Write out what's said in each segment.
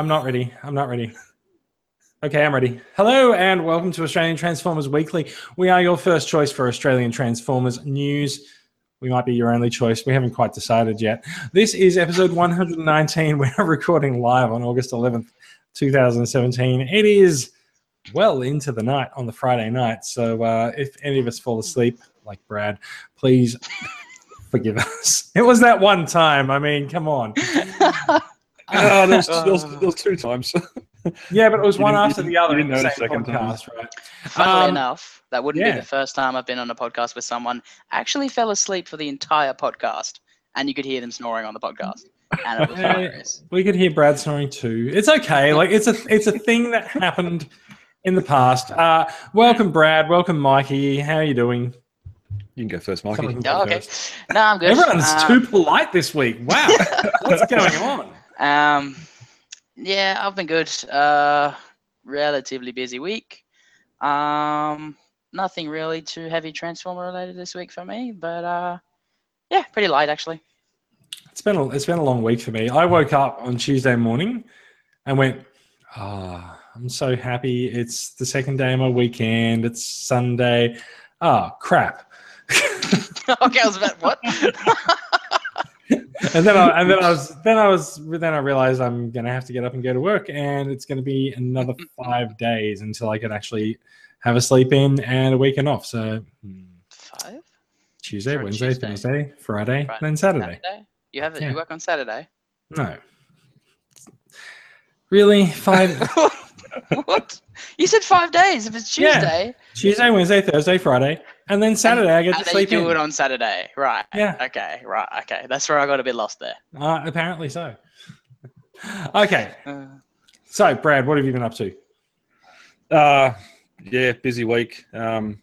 I'm not ready. I'm not ready. Okay, I'm ready. Hello and welcome to Australian Transformers Weekly. We are your first choice for Australian Transformers news. We might be your only choice. We haven't quite decided yet. This is episode 119. We're recording live on August 11th, 2017. It is well into the night on the Friday night. So uh, if any of us fall asleep, like Brad, please forgive us. It was that one time. I mean, come on. Oh, there was, there was, there was two times. Yeah, but it was You one after the other. didn't in the same second time. podcast, right? Funnily Um, enough, that wouldn't yeah. be the first time I've been on a podcast with someone actually fell asleep for the entire podcast, and you could hear them snoring on the podcast, and it was hilarious. We could hear Brad snoring too. It's okay. Like it's a it's a thing that happened in the past. Uh, welcome, Brad. Welcome, Mikey. How are you doing? You can go first, Mikey. Someone- Oh, okay. No, I'm good. Everyone's Um, too polite this week. Wow, what's going on? Um, yeah, I've been good. Uh, relatively busy week. Um, nothing really too heavy transformer related this week for me, but uh, yeah, pretty light actually. It's been a, it's been a long week for me. I woke up on Tuesday morning and went, ah, I'm so happy. It's the second day of my weekend. It's Sunday. Ah, crap. okay, I was about what? and then I, and then I was then I was then I realized I'm gonna have to get up and go to work, and it's gonna be another five days until I can actually have a sleep in and a weekend off. So hmm, Five. Tuesday, For Wednesday, Tuesday. Thursday, Friday, Right. then Saturday. Saturday. You have it. Yeah. You work on Saturday. No, really five what? You said five days. If it's Tuesday. Yeah. Tuesday, Tuesday, Wednesday, Thursday, Friday, and then Saturday I get to then you sleep do in. it on Saturday, right? Yeah. Okay. Right. Okay. That's where I got a bit lost there. Uh, apparently so. okay, Uh, so Brad, what have you been up to? Uh, yeah, busy week. Um,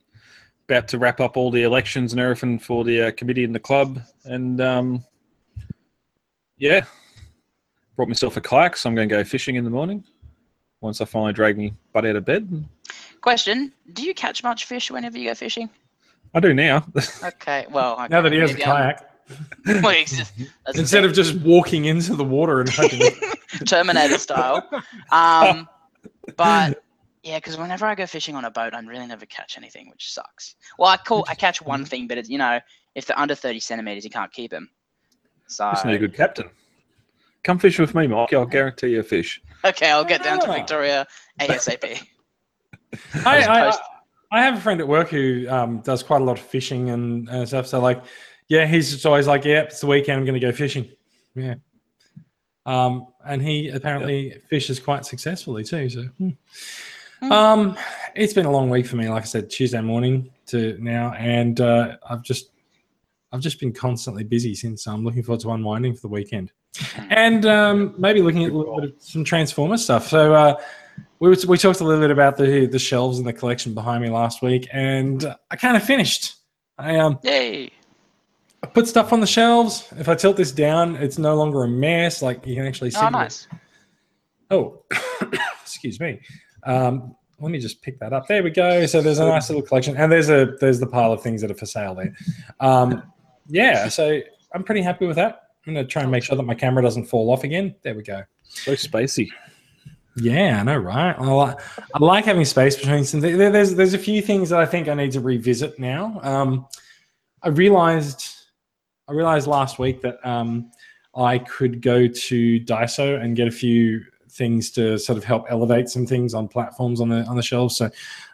about to wrap up all the elections and everything for the uh, committee in the club, and um, yeah, brought myself a kayak, so I'm going to go fishing in the morning. Once I finally drag me butt out of bed, question: Do you catch much fish whenever you go fishing? I do now. Okay. Well, okay, Now that he has a maybe I'm- kayak, Well, just- instead of just walking into the water and hoping. Terminator style. Um, but yeah, because whenever I go fishing on a boat, I really never catch anything, which sucks. Well, I call I catch one thing, but it's you know, if they're under thirty centimeters, you can't keep them. So need a good captain. Come fish with me, Mikey. I'll guarantee you a fish. okay, I'll get down to Ah. Victoria ASAP. I, I, opposed- I have a friend at work who um, does quite a lot of fishing and, and stuff. So, like, yeah, he's just always like, yeah, it's the weekend. I'm going to go fishing. Yeah. Um, and he apparently fishes quite successfully too. So, hmm. Hmm. um, it's been a long week for me. Like I said, Tuesday morning to now, and uh, I've just, I've just been constantly busy since. So I'm looking forward to unwinding for the weekend, and um, maybe looking at a little bit of some Transformer stuff. So. Uh, we, were- we talked a little bit about the the shelves in the collection behind me last week, and I kind of finished. I um Yay! I put stuff on the shelves. If I tilt this down, it's no longer a mess. Like you can actually see. Oh, the- nice. Oh, excuse me. Um, let me just pick that up. There we go. So there's a nice little collection, and there's a there's the pile of things that are for sale there. Um, yeah, so I'm pretty happy with that. I'm gonna try and make sure that my camera doesn't fall off again. There we go. So spacey. Yeah, I know, right? I like, I like having space between some. There, there's there's a few things that I think I need to revisit now. Um, I realized I realized last week that um, I could go to Daiso and get a few things to sort of help elevate some things on platforms on the on the shelves. So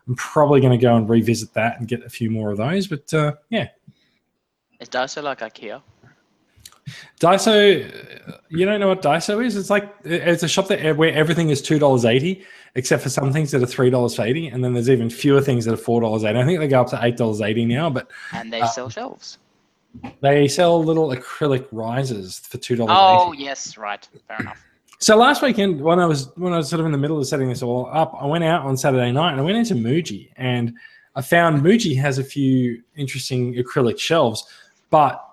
I'm probably going to go and revisit that and get a few more of those. But uh, yeah, Is Daiso like IKEA? Daiso, uh, you don't know what Daiso is? It's like it's a shop that where everything is two dollars eighty, except for some things that are three dollars eighty, and then there's even fewer things that are four dollars eighty. I think they go up to eight dollars eighty now, but And they Uh, sell shelves. they sell little acrylic risers for two dollars Oh yes, right. Fair enough. So last weekend, when I was when I was sort of in the middle of setting this all up, I went out on Saturday night and I went into Muji and I found Muji has a few interesting acrylic shelves, but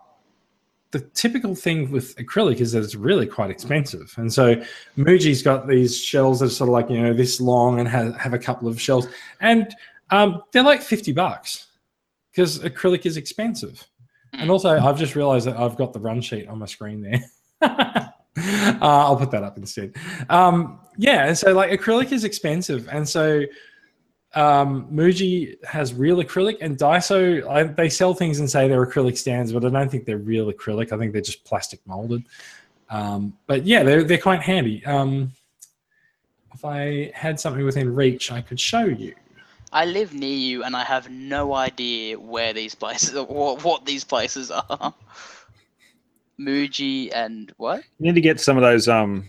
the typical thing with acrylic is that it's really quite expensive. And so Muji's got these shells that are sort of like, you know, this long and have, have a couple of shells. And um, they're like 50 bucks because acrylic is expensive. And also, I've just realized that I've got the run sheet on my screen there. uh, I'll put that up instead. Um, yeah, and so like acrylic is expensive, and so um, Muji has real acrylic, and Daiso I, they sell things and say they're acrylic stands, but I don't think they're real acrylic. I think they're just plastic molded. Um, but yeah, they're they're quite handy. Um, if I had something within reach, I could show you. I live near you, and I have no idea where these places, what, what these places are. Muji and what? You need to get some of those um.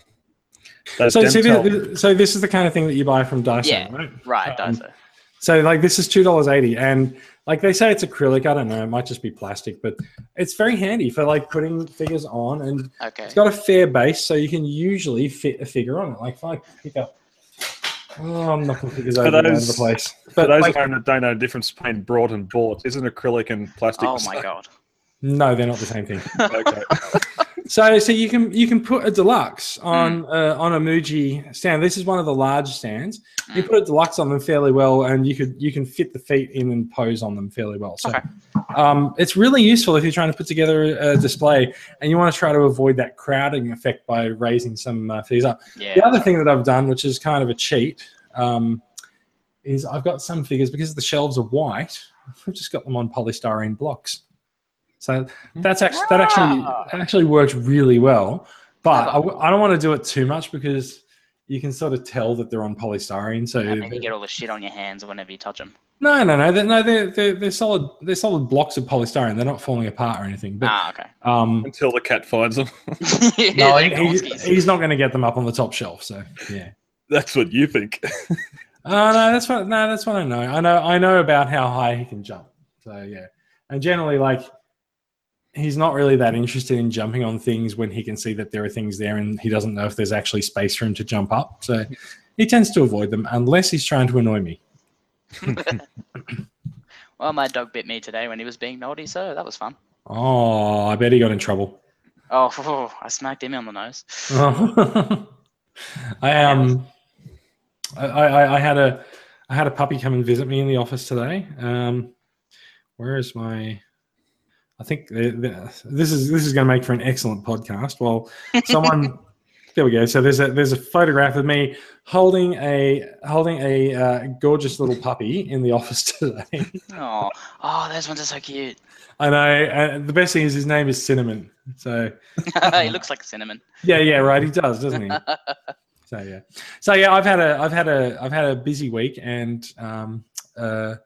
Those So, so, this, so this is the kind of thing that you buy from Daiso, Yeah. right? Right, Um, Daiso. So like this is two dollars eighty, and like they say it's acrylic. I don't know. It might just be plastic, but it's very handy for like putting figures on, and Okay. it's got a fair base, so you can usually fit a figure on it. Like if I pick up, oh, I'm knocking figures over, all over those- the place. For But those like, that don't know the difference between brought and bought, isn't acrylic and plastic? Oh my same? god. no, they're not the same thing. Okay. So, so you can you can put a deluxe on uh, on a Muji stand. This is one of the large stands. You Mm. put a deluxe on them fairly well, and you could you can fit the feet in and pose on them fairly well. So, Okay. um, it's really useful if you're trying to put together a display and you want to try to avoid that crowding effect by raising some uh, figures up. Yeah. The other thing that I've done, which is kind of a cheat, um, is I've got some figures because the shelves are white. I've just got them on polystyrene blocks. So that's actually that actually actually works really well. But I, Clever. w- I don't want to do it too much because you can sort of tell that they're on polystyrene. So And then you get all the shit on your hands whenever you touch them. no, no, no, they're, no, they're, they're they're solid. They're solid blocks of polystyrene. They're not falling apart or anything. But ah, okay. um, Until the cat finds them. no, he, he- he's not going to get them up on the top shelf. So yeah. That's what you think. Oh no, that's what no, that's what I know. I know I know about how high he can jump. So yeah. And generally like he's not really that interested in jumping on things when he can see that there are things there and he doesn't know if there's actually space for him to jump up. So he tends to avoid them unless he's trying to annoy me. Well, my dog bit me today when he was being naughty, so that was fun. Oh, I bet he got in trouble. Oh, I smacked him on the nose. I um I, I I had a I had a puppy come and visit me in the office today. Um where is my I think this is this is going to make for an excellent podcast. Well, someone there we go. So there's a there's a photograph of me holding a holding a uh, gorgeous little puppy in the office today. Oh, oh, those ones are so cute. I know. And the best thing is his name is Cinnamon. So he looks like cinnamon. yeah, yeah, right. He does, doesn't he? so yeah, so yeah, I've had a, I've had a, I've had a busy week, and um, uh,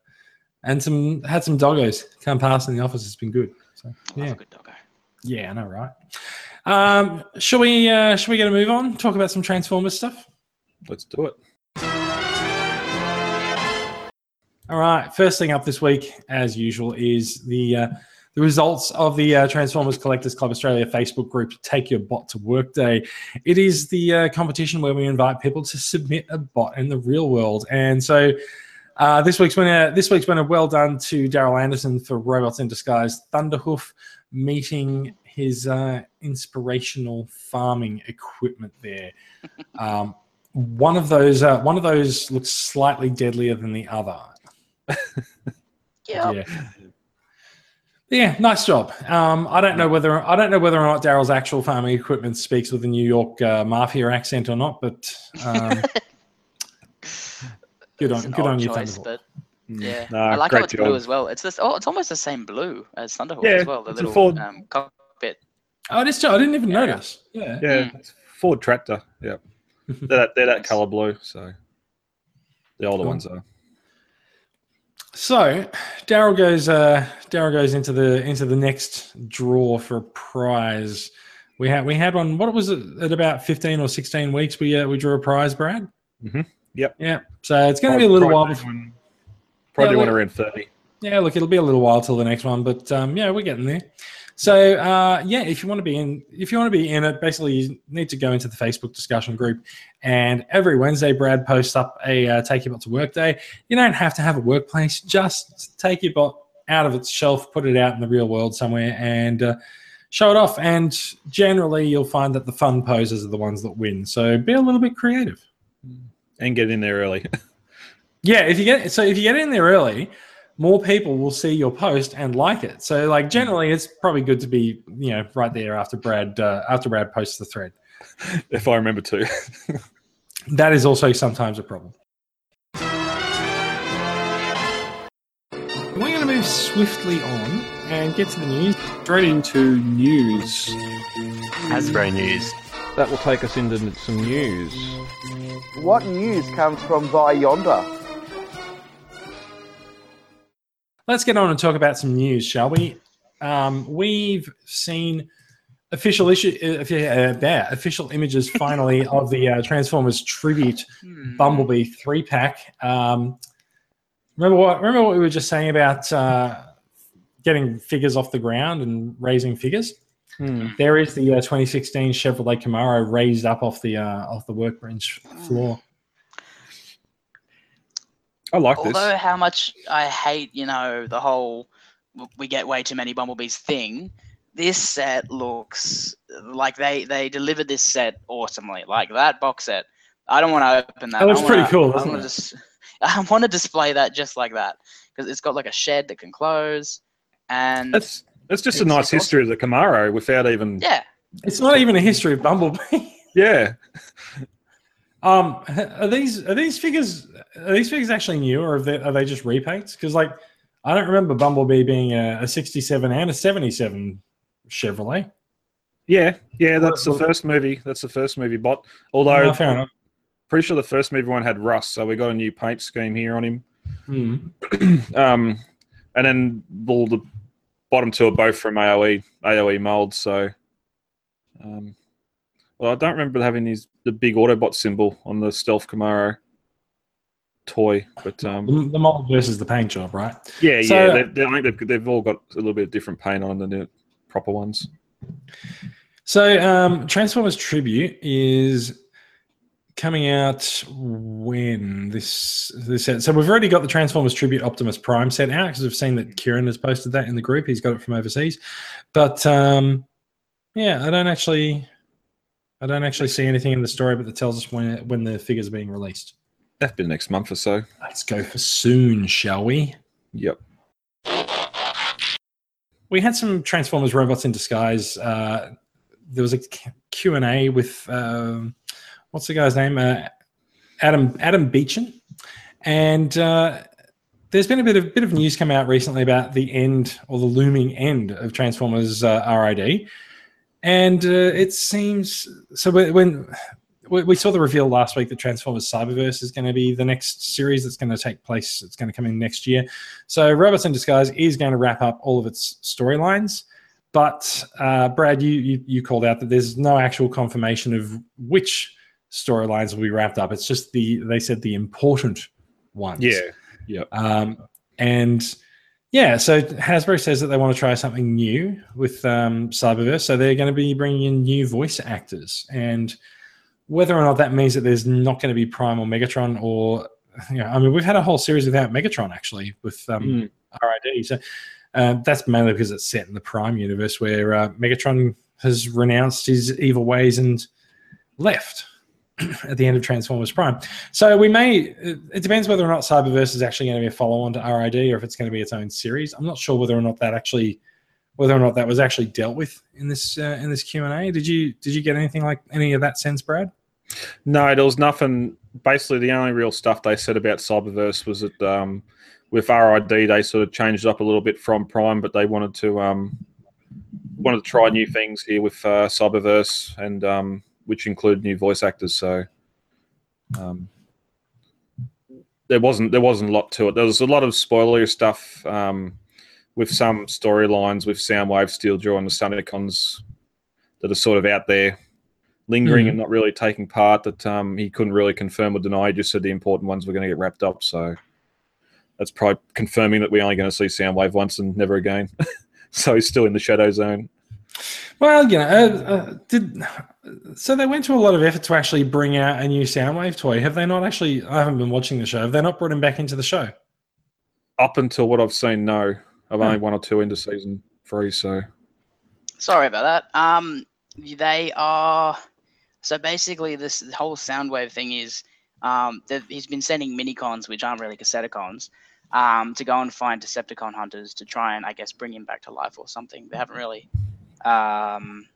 and some had some doggos come past in the office. It's been good. So love yeah, a good doggo. yeah, I know, right? Um, shall we, uh, shall we get a move on? Talk about some Transformers stuff. Let's do it. All right. First thing up this week, as usual, is the uh, the results of the uh, Transformers Collectors Club Australia Facebook group. Take your bot to work day. It is the uh, competition where we invite people to submit a bot in the real world, and so. Uh, this week's winner. This week's winner. Well done to Daryl Anderson for Robots in Disguise. Thunderhoof meeting his uh, inspirational farming equipment there. Um, one of those. Uh, one of those looks slightly deadlier than the other. Yeah. Yeah. Yeah, nice job. Um, I don't know whether I don't know whether or not Daryl's actual farming equipment speaks with a New York uh, mafia accent or not, but um, good on It's an good on you, choice, Thunderbolt. but yeah, No, I like great how it's job. blue as well. It's this. Oh, it's almost the same blue as Thunderhawk Yeah, as well. The it's a little Ford- um, cockpit. Oh, this I didn't even Yeah. notice. Yeah. Yeah, Mm. it's Ford Tractor. Yeah, they're that, they're that Nice. color blue. So the older Cool. ones are. So Daryl goes uh, Daryl goes into the into the next draw for a prize. We had we had one. What was it at about fifteen or sixteen weeks? We uh, we drew a prize, Brad. Mhm. Yep. Yeah. So it's going to be a little while Probably before. when- Probably Yeah, when around thirty. Yeah, look, it'll be a little while till the next one, but um, yeah, we're getting there. So uh, yeah, if you want to be in, if you want to be in it, basically you need to go into the Facebook discussion group, and every Wednesday, Brad posts up a uh, take your bot to work day. You don't have to have a workplace; just take your bot out of its shelf, put it out in the real world somewhere, and uh, show it off. And generally, you'll find that the fun poses are the ones that win. So be a little bit creative. And get in there early. Yeah, if you get so if you get in there early, more people will see your post and like it. So like generally, it's probably good to be you know right there after Brad uh, after Brad posts the thread. if I remember to. That is also sometimes a problem. We're going to move swiftly on and get to the news. Straight into news. Hasbro news. That will take us into some news. What news comes from Vi yonder? Let's get on and talk about some news, shall we? Um, we've seen official issue, uh, uh, official images finally of the uh, Transformers tribute Hmm. Bumblebee three pack. Um, remember what? Remember what we were just saying about uh, getting figures off the ground and raising figures. Hmm. There is the uh, 2016 Chevrolet Camaro raised up off the uh, off the workbench floor. I like Although this. Although how much I hate, you know, the whole we get way too many bumblebees thing. This set looks like they they delivered this set awesomely. Like that box set. I don't want to open that. That looks pretty cool, I wanna? Just, I want to display that just like that because it's got like a shed that can close, and That's that's just a nice it's awesome. history of the Camaro without even. yeah, It's not even a history of Bumblebee. Yeah. Um, are these are these figures are these figures actually new or are they, are they just repaints? Because like I don't remember Bumblebee being a, a '67 and a '77 Chevrolet. Yeah, yeah, that's the first movie. That's the first movie bot. Although, No, fair enough. pretty sure the first movie one had rust, so we got a new paint scheme here on him. Hmm. Um, and then all the bottom two are both from AOE AOE molds. So, um, well, I don't remember having these the big Autobot symbol on the Stealth Camaro toy, but um, The, the mold versus the paint job, right? yeah, So- yeah, they, they, I think they've, they've all got a little bit of different paint on than the proper ones. So, um, Transformers Tribute is coming out when this this set. So we've already got the Transformers Tribute Optimus Prime set out because we've seen that Kieran has posted that in the group. He's got it from overseas, but um, yeah, I don't actually, I don't actually see anything in the story, but that tells us when when the figures are being released. That'll be next month or so. Let's go for soon, shall we? Yep. we had some Transformers robots in disguise. Uh, there was a Q and A with um, what's the guy's name? Uh, Adam Adam Beechen, and uh, there's been a bit of bit of news come out recently about the end or the looming end of Transformers uh, RID, and uh, it seems so. When, we saw the reveal last week that Transformers Cyberverse is going to be the next series that's going to take place. It's going to come in next year. So Robots in Disguise is going to wrap up all of its storylines. But uh, Brad, you, you you called out that there's no actual confirmation of which storylines will be wrapped up. It's just the they said the important ones. Yeah. Yeah. Um, and yeah, so Hasbro says that they want to try something new with um, Cyberverse. So they're going to be bringing in new voice actors, and whether or not that means that there's not going to be Prime or Megatron, or you know, I mean, we've had a whole series without Megatron actually with um, Mm. RID. So uh, that's mainly because it's set in the Prime universe where uh, Megatron has renounced his evil ways and left at the end of Transformers Prime. So we may, it depends whether or not Cyberverse is actually going to be a follow on to RID or if it's going to be its own series. I'm not sure whether or not that actually. Whether or not that was actually dealt with in this uh, in this Q and A, did you did you get anything like any of that sense, Brad? No, there was nothing. Basically, the only real stuff they said about Cyberverse was that um, with RID they sort of changed up a little bit from Prime, but they wanted to um, wanted to try new things here with uh, Cyberverse, and um, which include new voice actors. So um, there wasn't there wasn't a lot to it. There was a lot of spoilery stuff um, with some storylines with Soundwave, Steel Jaw, and the Stunticons that are sort of out there lingering Mhm. and not really taking part that um, he couldn't really confirm or deny. He just said the important ones were going to get wrapped up. So that's probably confirming that we're only going to see Soundwave once and never again. so he's still in the shadow zone. Well, you know, uh, uh, did so they went to a lot of effort to actually bring out a new Soundwave toy. Have they not actually? I haven't been watching the show. Have they not brought him back into the show? Up until what I've seen, no. I've Hmm. only one or two into season three. So Sorry about that. Um, they are so basically this whole Soundwave thing is um, that he's been sending minicons, which aren't really Cassetticons, um, to go and find Decepticon hunters to try and I guess bring him back to life or something. They haven't really um,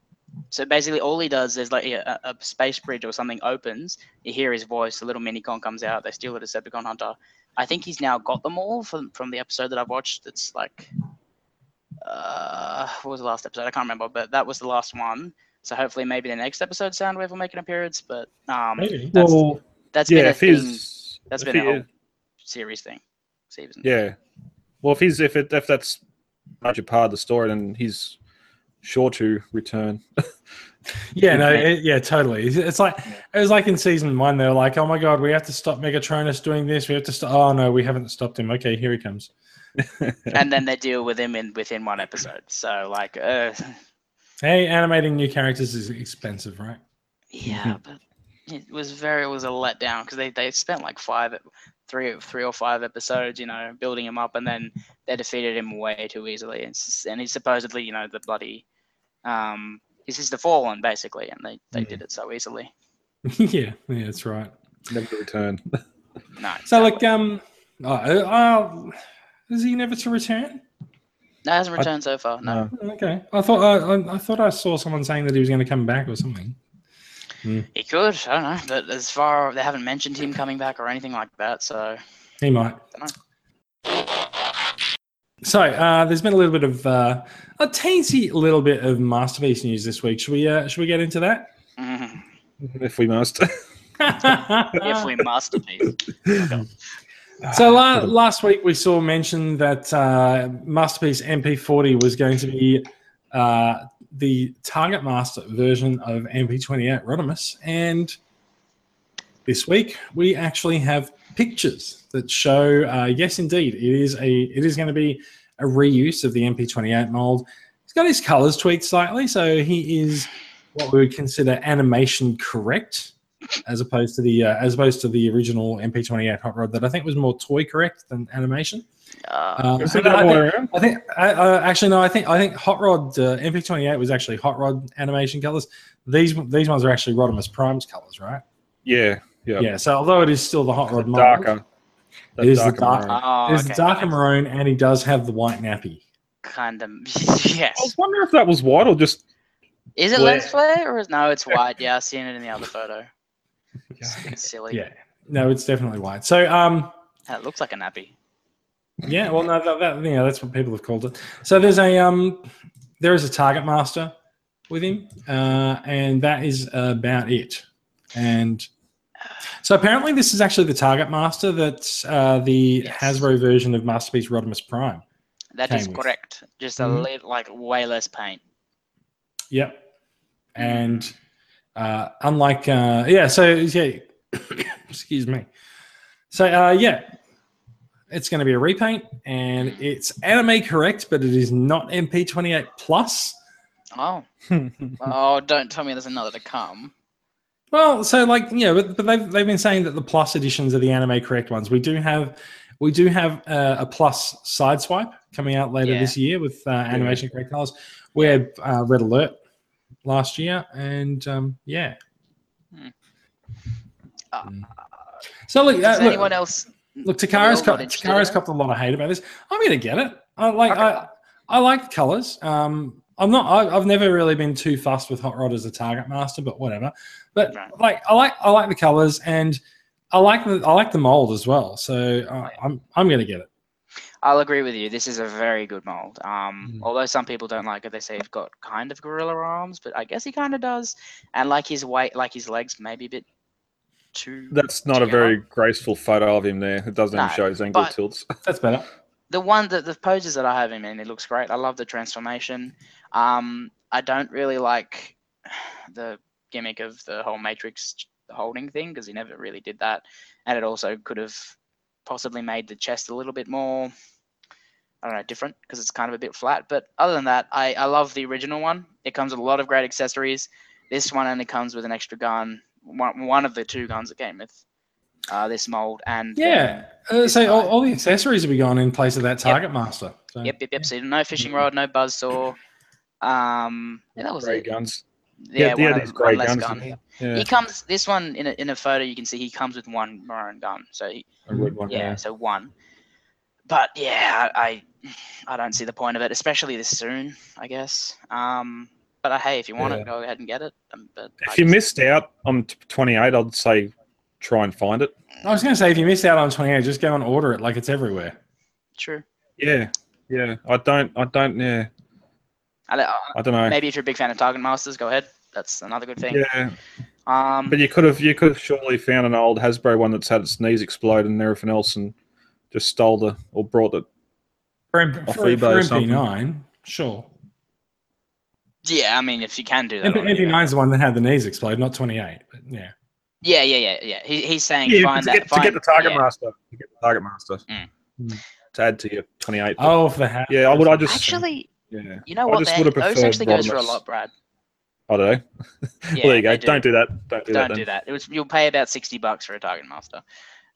So basically, all he does is like a, a space bridge or something opens. You hear his voice. A little minicon comes out. They steal a Decepticon hunter. I think he's now got them all from from the episode that I've watched. It's like, uh, what was the last episode? I can't remember, but that was the last one. So hopefully, maybe the next episode, Soundwave will make an appearance. But um, Maybe. that's well, that's yeah, been a thing. he's That's if been a he- whole series thing. Season. yeah. Well, if he's if it if that's a major part of the story, then he's sure to return. Yeah, no, Yeah. it, yeah, totally. It's, it's like it was like in season one. They were like, "Oh my god, we have to stop Megatronus doing this. We have to stop." Oh no, we haven't stopped him. Okay, here he comes. and then they deal with him in within one episode. So like, uh, Hey, animating new characters is expensive, right? yeah, but it was very it was a letdown because they, they spent like five, three three or five episodes, you know, building him up, and then they defeated him way too easily. And, and he's supposedly, you know, the bloody, um, he's just the fallen basically, and they they did it so easily. yeah, yeah, that's right. Never to return. No, So, exactly. like, um, uh, uh, is he never to return? no, hasn't returned so far. No, No. Okay, I thought uh, I, I thought I saw someone saying that he was going to come back or something. He could. I don't know, but as far they haven't mentioned him coming back or anything like that. So He might. So uh, there's been a little bit of uh, a teensy little bit of masterpiece news this week. Should we? Uh, should we get into that? mhm. if we must. if we masterpiece, So la- last week we saw mention that uh, Masterpiece MP40 was going to be uh, the Target Master version of MP28 Rodimus, and this week we actually have pictures that show. Uh, yes, indeed, it is a it is going to be a reuse of the MP28 mold. He's got his colors tweaked slightly, so he is what we would consider animation correct as opposed to the uh, as opposed to the original MP28 hot rod that I think was more toy correct than animation. Uh, Is so it I, think. I think uh, actually no, I think I think hot rod uh, MP28 was actually hot rod animation colors. These these ones are actually Rodimus Prime's colors, right? Yeah, yeah. Yeah. So although it is still the hot The rod mold, darker. It is the darker dark- maroon. oh, it is okay. darker maroon, and he does have the white nappy. kind of yes. I was wondering if that was white or just. Is it Flare. lens flare or is no? It's white. Yeah, I've seen it in the other photo. It's, it's silly. Yeah. No, it's definitely white. So um, And it looks like a nappy. Yeah, well, no, that, that you know, that's what people have called it. So there's a um, there is a target master with him, uh, and that is about it. And so apparently, this is actually the target master that uh, the Yes. Hasbro version of Masterpiece Rodimus Prime. That is with. correct. Just a Mhm. little, like way less paint. Yep. And uh, unlike, uh, yeah, so yeah, excuse me. So uh, yeah, it's going to be a repaint, and it's anime correct, but it is not MP28 plus. Oh, oh! Don't tell me there's another to come. Well, so like yeah, but, but they've they've been saying that the plus editions are the anime correct ones. We do have we do have uh, a plus Sideswipe coming out later Yeah. this year with uh, animation correct colors. We had uh, Red Alert last year, and um, yeah. Uh, Mm. So look, uh, Does look, anyone else? Look, Takara's all cop- not interested Takara's copped a lot of hate about this. I'm gonna get it. I like Okay. I, I like the colors. Um, I'm not. I, I've never really been too fussed with Hot Rod as a target master, but whatever. But Right. like, I like I like the colors and I like the I like the mold as well. So uh, I'm I'm gonna get it. I'll agree with you. This is a very good mold. Um, Mm. although some people don't like it, they say he's got kind of gorilla arms, but I guess he kind of does. And like his weight, like his legs, maybe a bit too. That's not a very graceful photo of him there. It doesn't No, even show his angle tilts. That's better. the one that the poses that I have him in, it looks great. I love the transformation. Um, I don't really like the gimmick of the whole Matrix holding thing because he never really did that, and it also could have possibly made the chest a little bit more. I don't know, different because it's kind of a bit flat. But other than that, I, I love the original one. It comes with a lot of great accessories. This one only comes with an extra gun, one, one of the two guns that came with uh, this mold. And Yeah. Uh, so all, all the accessories will be gone in place of that target master. So, Yep, yep, yep. So no fishing rod, no buzzsaw. Um, yeah, that was Grey it. guns. Yeah, yeah, one, these of- grey one less guns. gun. Yeah, He comes. This one in a, in a photo, you can see he comes with one maroon gun. So he, a red one. yeah, Yeah. so one. But yeah, I, I I don't see the point of it, especially this soon. I guess. Um, But uh, hey, if you want Yeah. it, go ahead and get it. Um, but I If you just- missed out on t- 28, I'd say try and find it. I was going to say, if you missed out on 28, just go and order it like it's everywhere. true. Yeah, yeah. I don't. I don't. Yeah. I, don't- I don't know. maybe if you're a big fan of Target Masters, go ahead. That's another good thing. Yeah, Um, but you could have. You could have surely found an old Hasbro one that's had its knees explode and everything else, and just stole the or brought it. For, Off for, eBay for or something. MP9, sure. Yeah, I mean, if you can do that. MP, on eBay. MP9 is the one that had the knees explode, not 28. But yeah. Yeah, yeah, yeah, yeah. He, he's saying Yeah, find to that. get, to get the target yeah. master. To get the target master. Mm. To add to your 28. Oh, for the hat. Yeah, I would- I just- Actually, yeah. you know I what? just would have Those preferred actually goes for a lot, Brad. I don't know. Yeah, well, there you go. do. Don't do that. Don't do that. Don't do that. It was you'll pay about sixty bucks for a Target Master,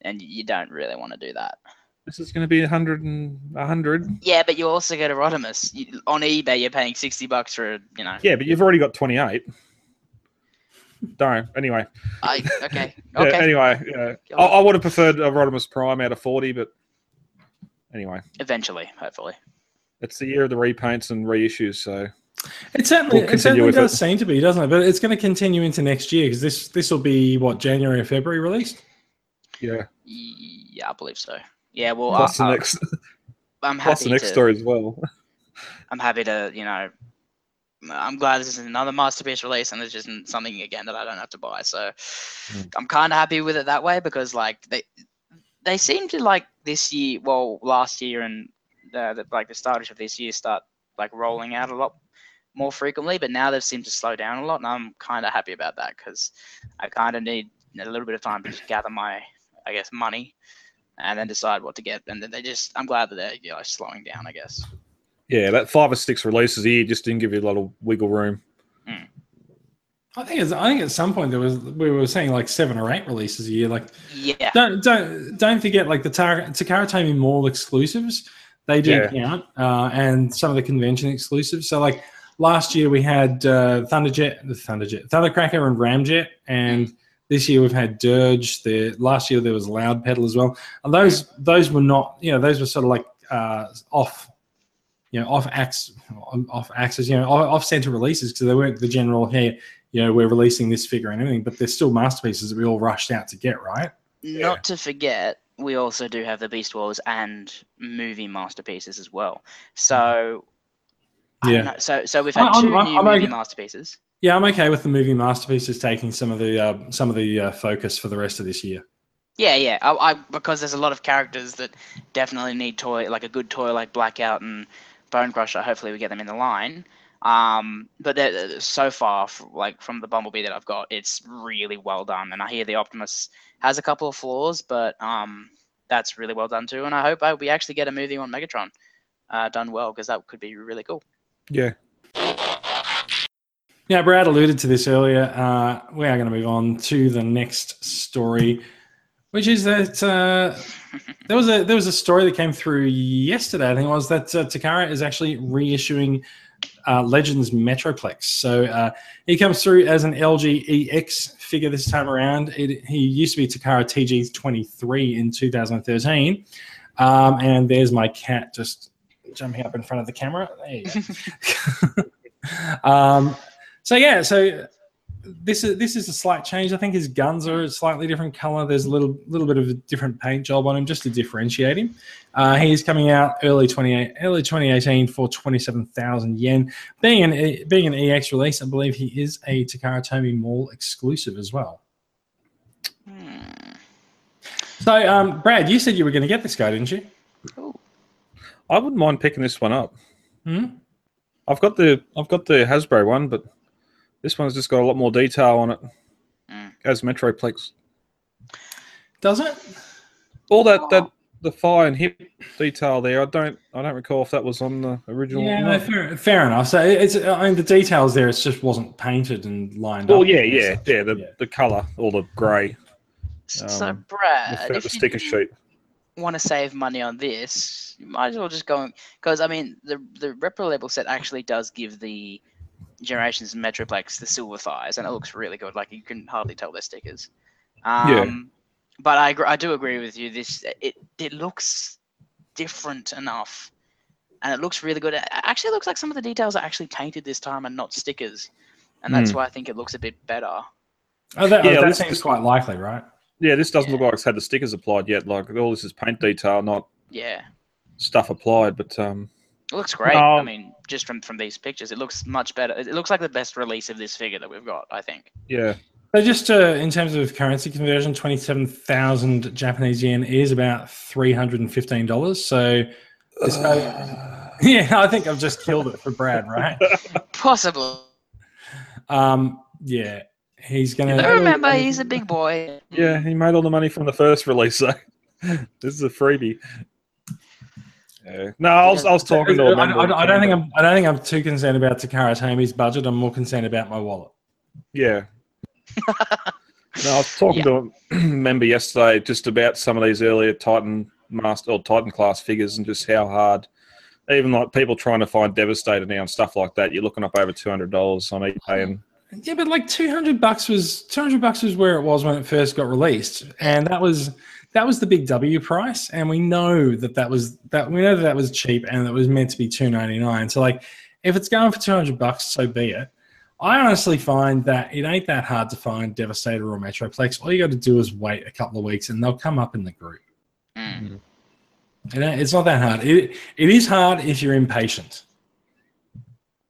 and you don't really want to do that. This is going to be a hundred and a hundred. Yeah, but you also get a Rodimus you, on eBay. You're paying sixty bucks for you know. Yeah, but you've already got 28. Don't. Anyway. I, okay. Yeah, Okay. anyway, yeah. I. I would have preferred a Rodimus Prime out of 40, but anyway, Eventually, hopefully. it's the year of the repaints and reissues, so It certainly, We'll it certainly does it. seem to be, doesn't it? But it's going to continue into next year because this this will be what January or February released. yeah. Yeah, I believe so. Yeah. Well, Plus I, the I, next, I'm plus happy the next to. story as well. I'm happy to. You know. I'm glad this is another masterpiece release, and it's just something again that I don't have to buy. So Mm. I'm kind of happy with it that way because like they they seem to like this year, well, last year and the, the like the start of this year start like rolling out a lot more frequently, but now they've seemed to slow down a lot, and I'm kind of happy about that because I kind of need a little bit of time to just gather my, I guess, money, and then decide what to get. And then they just, I'm glad that they're you know slowing down. I guess. Yeah, that five or six releases a year just didn't give you a lot of wiggle room. I think it's, I think at some point there was we were saying like seven or eight releases a year. Like Yeah. don't don't don't forget like the Tar- Takara Tomy Mall exclusives. They do Yeah. count, uh, and some of the convention exclusives. So like last year we had uh, Thunderjet, the Thunderjet, Thundercracker, and Ramjet, and this year we've had Dirge. The last year there was Loud Pedal as well. And those those were not, you know, those were sort of like uh, off, you know, off ax off axis, you know, off center releases because they weren't the general hey, you know, we're releasing this figure and everything, but they're still masterpieces that we all rushed out to get, right? Not to forget, we also do have the Beast Wars and movie masterpieces as well. So, I Yeah. don't know. So, so we've had I'm- 2 I'm- new I'm movie okay. masterpieces. Yeah, I'm okay with the movie masterpieces taking some of the uh, some of the uh, focus for the rest of this year. Yeah, yeah. I, I because there's a lot of characters that definitely need toy, like a good toy like Blackout and Bone Crusher. Hopefully, we get them in the line. Um, but they're, they're- so far, like from the Bumblebee that I've got, it's really well done. And I hear the Optimus has a couple of flaws, but um, that's really well done too. And I hope I, we actually get a movie on Megatron uh, done well because that could be really cool. Yeah. Yeah, Brad alluded to this earlier. Uh, we are going to move on to the next story, which is that uh, there was a there was a story that came through yesterday. I think it was that uh, Takara is actually reissuing uh, Legends Metroplex. So uh, he comes through as an LG EX figure this time around. It, he used to be Takara TG23 in 2013, um, and there's my cat just jumping up in front of the camera. There you go. um, so yeah, so this is this is a slight change. I think his guns are a slightly different color. There's a little little bit of a different paint job on him just to differentiate him. Uh, he's coming out early 28 early 2018 for 27,000 yen. Being an being an EX release, I believe he is a Takara Tomy Mall exclusive as well. Hmm. So, um, Brad, you said you were going to get this guy, didn't you? Cool. I wouldn't mind picking this one up. Hmm? I've got the I've got the Hasbro one, but this one's just got a lot more detail on it. Mm. As Metroplex. Does it? All that that the thigh and hip detail there, I don't I don't recall if that was on the original. Yeah, not. fair, fair enough. So it's I mean the details there. It just wasn't painted and lined Well, up. Oh yeah, and yeah, stuff. yeah. The the colour or the grey, So, Um, the, Brad, f- the if sticker do- sheet. want to save money on this, you might as well just go because I mean the the Repro label set actually does give the Generations Metroplex the silver thighs, and it looks really good. Like you can hardly tell they're stickers. Um, Yeah. But I I do agree with you. This it it looks different enough, and it looks really good. It actually looks like some of the details are actually painted this time and not stickers, and that's Hmm. why I think it looks a bit better. Oh, that, Yeah, that this- seems quite likely, right? Yeah, this doesn't Yeah. look like it's had the stickers applied yet. Like all this is paint detail, not Yeah, stuff applied. But um, it looks great. I mean, just from from these pictures, it looks much better. It it looks like the best release of this figure that we've got. I think. yeah, So just uh, in terms of currency conversion, twenty-seven thousand Japanese yen is about three hundred and fifteen dollars. So, this guy, yeah, I think I've just killed it for Brad, right? Possibly. Um, yeah, he's gonna. But remember, he's a big boy. yeah, he made all the money from the first release. So this is a freebie. Yeah. No, I was, I was talking to I, a member. I- I don't think I'm. I don't think I'm too concerned about Takara Tomy's budget. I'm more concerned about my wallet. Yeah. no, I was talking to a member yesterday just about some of these earlier Titan master or Titan class figures and just how hard, even like people trying to find Devastator now and stuff like that. You're looking up over two hundred dollars on eBay, and Yeah, but like two hundred bucks was two hundred bucks was where it was when it first got released, and that was that was the big W price, and we know that that was that we know that that was cheap, and it was meant to be two ninety nine. So like, if it's going for two hundred bucks, so be it. I honestly find that it ain't that hard to find Devastator or Metroplex. All you got to do is wait a couple of weeks, and they'll come up in the group. Mm. It's not that hard. It it is hard if you're impatient.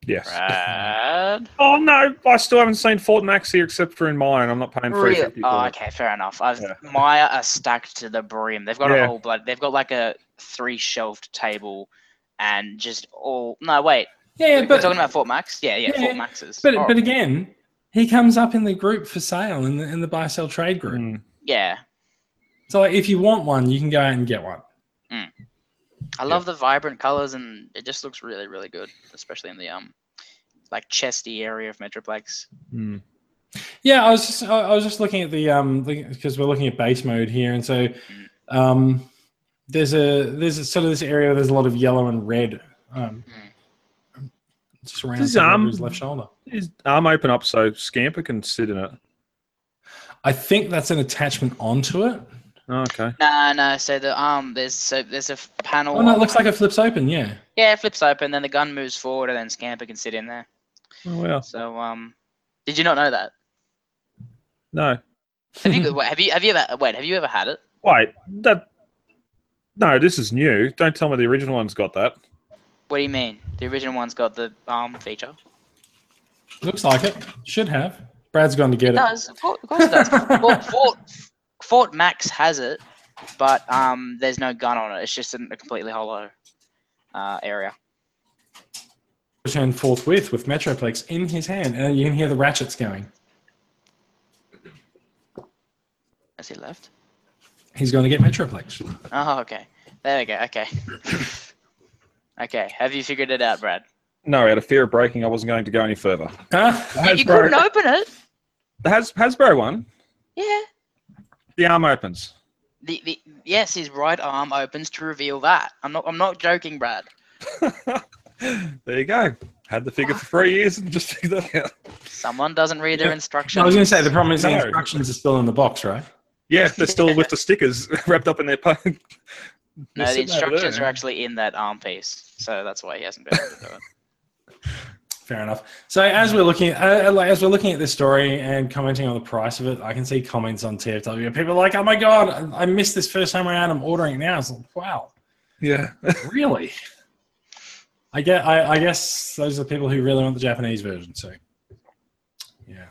Yes. Brad. Oh no, I still haven't seen Fort Max here except for in mine. I'm not paying three Really? fifty Oh, for it. Oh, okay, fair enough. I've Yeah. Maya are stacked to the brim. They've got Yeah. a whole blood. They've got like a three shelved table, and just all. No, wait. Yeah, We're but talking about Fort Max. Yeah, yeah, Yeah, Fort Maxes. but Oh, but again, he comes up in the group for sale in the in the buy sell trade group. Mm. yeah, So like, if you want one, you can go out and get one. I love the vibrant colors, and it just looks really, really good, especially in the um, like chesty area of Metroplex. Mm. Yeah, I was just I I was just looking at the um because we're looking at base mode here, and so um there's a there's a, sort of this area where there's a lot of yellow and red um just around Does, Sandra um, left shoulder. His arm open up so Scamper can sit in it. I think that's an attachment onto it. Oh, okay. No, no. So the um, there's so there's a panel. Oh no, it looks like it flips open. Yeah. yeah, it flips open, then the gun moves forward, and then Scamper can sit in there. Oh well. So um, did you not know that? No. Have you wait, have you have you ever wait have you ever had it? Wait. That. No, this is new. Don't tell me the original one's got that. What do you mean? The original one's got the um feature. Looks like it. Should have. Brad's gone to get It it. does. Of course, of course it does. Fort, Fort, Fort Max has it, but um, there's no gun on it. It's just in a completely hollow uh, area. Return forthwith with Metroplex in his hand, and you can hear the ratchets going. Has he left? He's going to get Metroplex. Oh, okay. There we go. Okay. okay. Have you figured it out, Brad? No, out of fear of breaking, I wasn't going to go any further. Huh? You, you couldn't open it. The Has, Hasbro one, Yeah. The arm opens. The, the yes, his right arm opens to reveal that. I'm not. I'm not joking, Brad. there you go. Had the figure for three years and just figured that out. Someone doesn't read their instructions. I was going to say the problem is the No. instructions are still in the box, right? Yeah, they're still with the stickers wrapped up in their po- No, the instructions there. are actually in that arm piece, so that's why he hasn't been able to do it. Fair enough. So as we're looking, uh, as we're looking at this story and commenting on the price of it, I can see comments on TFW. People are like, "Oh my god, I missed this first time around. I'm ordering it now." It's like, wow, Yeah. really? I get. I, I guess those are the people who really want the Japanese version. So, yeah.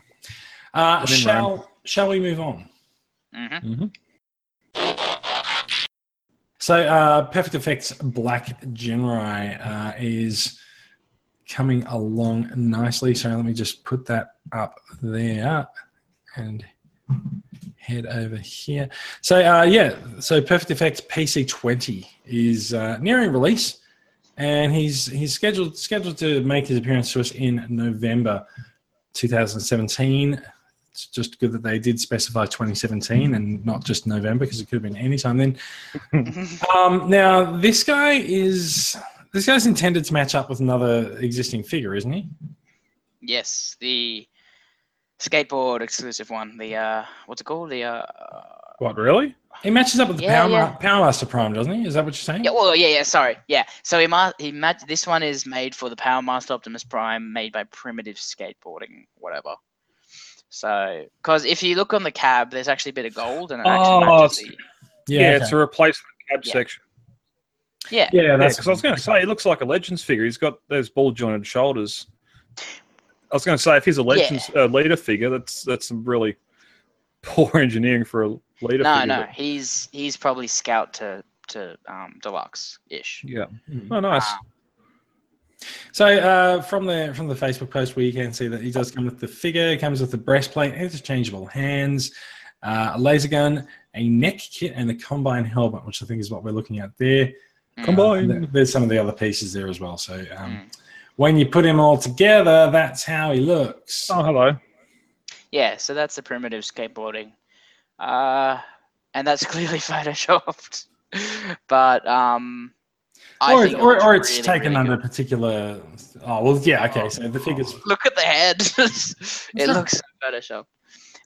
Uh, Let him shall Shall we move on? hmm So, uh, Perfect Effects Black Genrai uh, is coming along nicely. So, let me just put that up there and head over here. So, uh, yeah, so Perfect Effects PC20 is uh, nearing release, and he's he's scheduled scheduled to make his appearance to us in November 2017. It's just good that they did specify 2017 and not just November because it could have been any time then. Um, now, this guy is this guy's intended to match up with another existing figure, isn't he? Yes, the skateboard exclusive one. The uh, what's it called? The uh, What really? He matches up with the Yeah, Power, yeah. Power Master Prime, doesn't he? Is that what you're saying? Yeah, well, yeah, yeah. Sorry, yeah. So he ma- he ma- This one is made for the Power Master Optimus Prime, made by Primitive Skateboarding, whatever. So, because if you look on the cab, there's actually a bit of gold, and it actually Oh, matches the. Yeah, yeah, it's a replacement cab Yeah. section. Yeah, yeah, Yeah, that's because I was going to say, he looks like a Legends figure. He's got those ball jointed shoulders. I was going to say, if he's a Legends uh, leader figure, that's that's some really poor engineering for a leader no, figure. no, but- he's he's probably Scout to to um deluxe ish. Yeah. Hmm. Oh, nice. So uh, from the from the Facebook post, we can see that he does come with the figure. It comes with the breastplate, interchangeable hands, uh, a laser gun, a neck kit, and a combine helmet, which I think is what we're looking at there. Mm. Combine. Uh, there's some of the other pieces there as well. So um, Mm. when you put him all together, that's how he looks. Oh, hello. Yeah, so that's the primitive skateboarding. Uh, and that's clearly photoshopped. but um, I or, think it or, looks or it's really, taken really under good. particular. Oh well, yeah, okay. So the figures. Look at the head. it looks so photoshopped.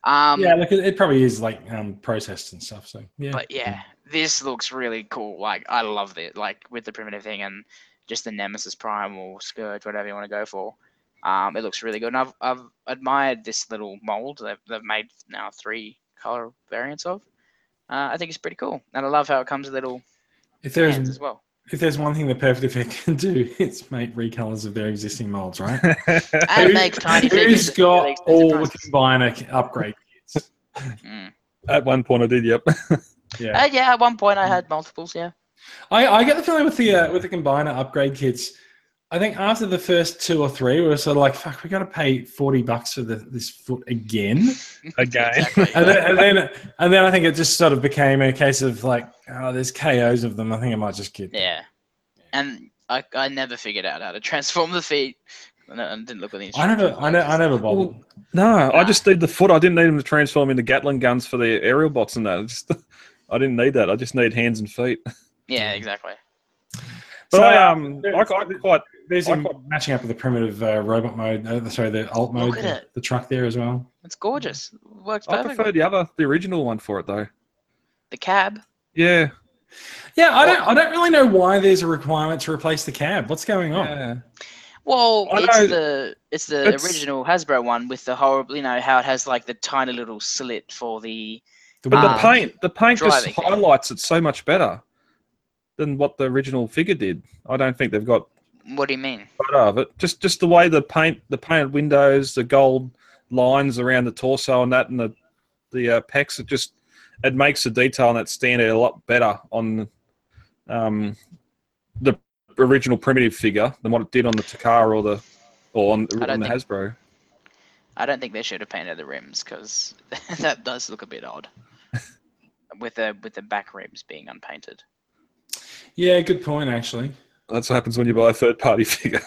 Um, Yeah, look, it, it probably is like um, processed and stuff. So yeah, but yeah, this looks really cool. Like I love it. Like with the primitive thing and just the Nemesis Prime or Scourge, whatever you want to go for. Um, it looks really good. And I've I've admired this little mold they've they've made now three color variants of. Uh, I think it's pretty cool, and I love how it comes with little if there's hands as well. if there's one thing the Perfect Effect can do, it's make recolors of their existing molds, right? And Who- make tiny figures. Who's at got really expensive all the prices. combiner upgrade kits? Mm. At one point, I did. Yep. Yeah, Uh, yeah, at one point I had multiples. Yeah. I, I get the feeling with the uh, with the combiner upgrade kits. I think after the first two or three, we were sort of like, "Fuck, we got to pay forty bucks for the, this foot again." Again. Exactly. And then, and then and then I think it just sort of became a case of like, "Oh, there's KOs of them. I think I might just get." Yeah. And I, I never figured out how to transform the feet. And I didn't look at the I never. I, ne- I never bothered. No, I just need the foot. I didn't need them to transform into Gatling guns for the aerial bots and that. Just, I didn't need that. I just need hands and feet. Yeah, exactly. But So, I uh, um, I, I quite There's I quite- matching up with the primitive uh, robot mode. Uh, sorry, the alt mode, the, the truck there as well. It's gorgeous. Works I perfectly. prefer the other, the original one for it though. The cab. Yeah, Yeah, I don't, I don't really know why there's a requirement to replace the cab. What's going on? yeah. Well, I it's know- the it's the it's- original Hasbro one with the horrible, you know, how it has like the tiny little slit for the. But the Um, paint, the paint just highlights it so much better than what the original figure did. I don't think they've got What do you mean? photo of it. Just just the way the paint, the painted windows, the gold lines around the torso and that, and the the uh, pecs. It just it makes the detail on that stand out a lot better on um, the original primitive figure than what it did on the Takara or the or on, on the think- Hasbro. I don't think they should have painted the rims because that does look a bit odd. With the with the back rims being unpainted. yeah, good point actually. That's what happens when you buy a third party figure.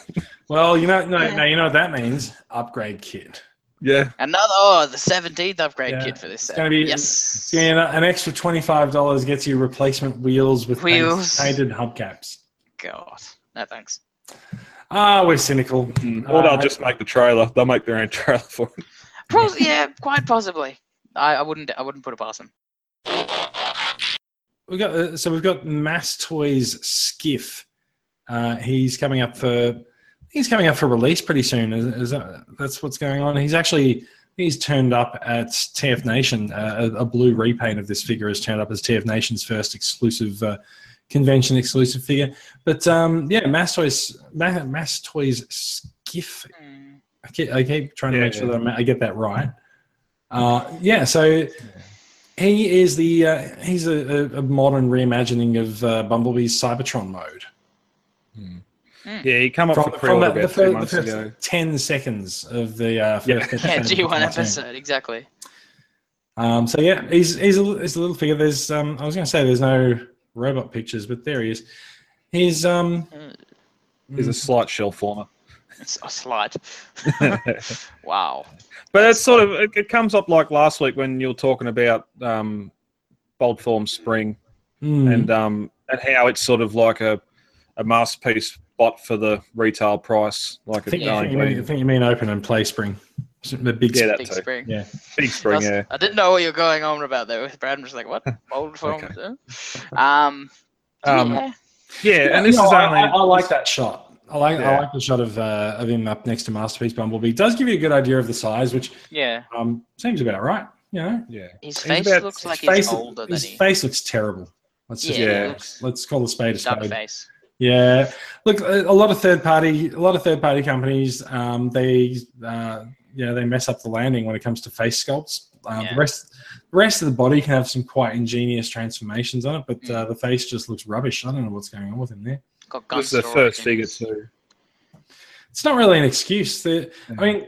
Well, you know, no, Yeah. no, you know what that means? Upgrade kit. yeah, Another oh, the seventeenth upgrade Yeah, kit for this it's set. gonna be- yes. So, you know, an extra twenty-five dollars gets you replacement wheels with paint- Wheels. painted hubcaps. God, no thanks. Ah, we're cynical. or they'll Uh, just make the trailer. They'll make their own trailer for it. Pos- yeah, quite possibly. I, I wouldn't I wouldn't put it past them. We got uh, so we've got Maas Toys Skiff. Uh, he's coming up for he's coming up for release pretty soon. Is, is that that's what's going on? He's actually he's turned up at TF Nation. Uh, a, a blue repaint of this figure has turned up as TF Nation's first exclusive uh, convention exclusive figure. But um, yeah, Maas Toys Ma- Maas Toys Skiff. I keep, I keep trying to Yeah, make sure yeah. that I'm, I get that right. Uh, yeah, so he is the uh, he's a, a, a modern reimagining of uh, Bumblebee's Cybertron mode. Yeah, he come up From, for from pre-order that, the, about two first, the first ago. ten seconds of the uh, Yeah. first Yeah, episode of G one episode exactly. Um, so yeah, he's he's a, he's a little figure. There's um, I was going to say there's no robot pictures, but there he is. He's um, Uh, He's a slight shell former. It's a slight. wow. But it's sort of it, it comes up like last week when you were talking about um, bold form spring mm, and um, and how it's sort of like a a masterpiece bot for the retail price, like I think, it's I think, you mean, I think you mean open and play spring. The big Yeah, that Big too. spring. Yeah. Big I, spring, was- yeah. I didn't know what you were going on about there with Brad. I'm just like, what? Old film? Um, Um, yeah. Yeah, and this No, is only. I, I like that shot. I like I like the shot of uh, of him up next to Masterpiece Bumblebee. It does give you a good idea of the size, which Yeah. um, seems about right. You know, yeah. His face about- looks his like face, he's older than his he. face looks terrible. Let's just Yeah, Yeah. let's call a spade a spade. face. Yeah, look, a, a lot of third party, a lot of third party companies, um, they, uh, yeah, they mess up the landing when it comes to face sculpts. Um, Yeah. The rest, the rest of the body can have some quite ingenious transformations on it, but Mm. uh, the face just looks rubbish. I don't know what's going on with him there. Got gun This is the first figure, too. It's not really an excuse. The, I mean,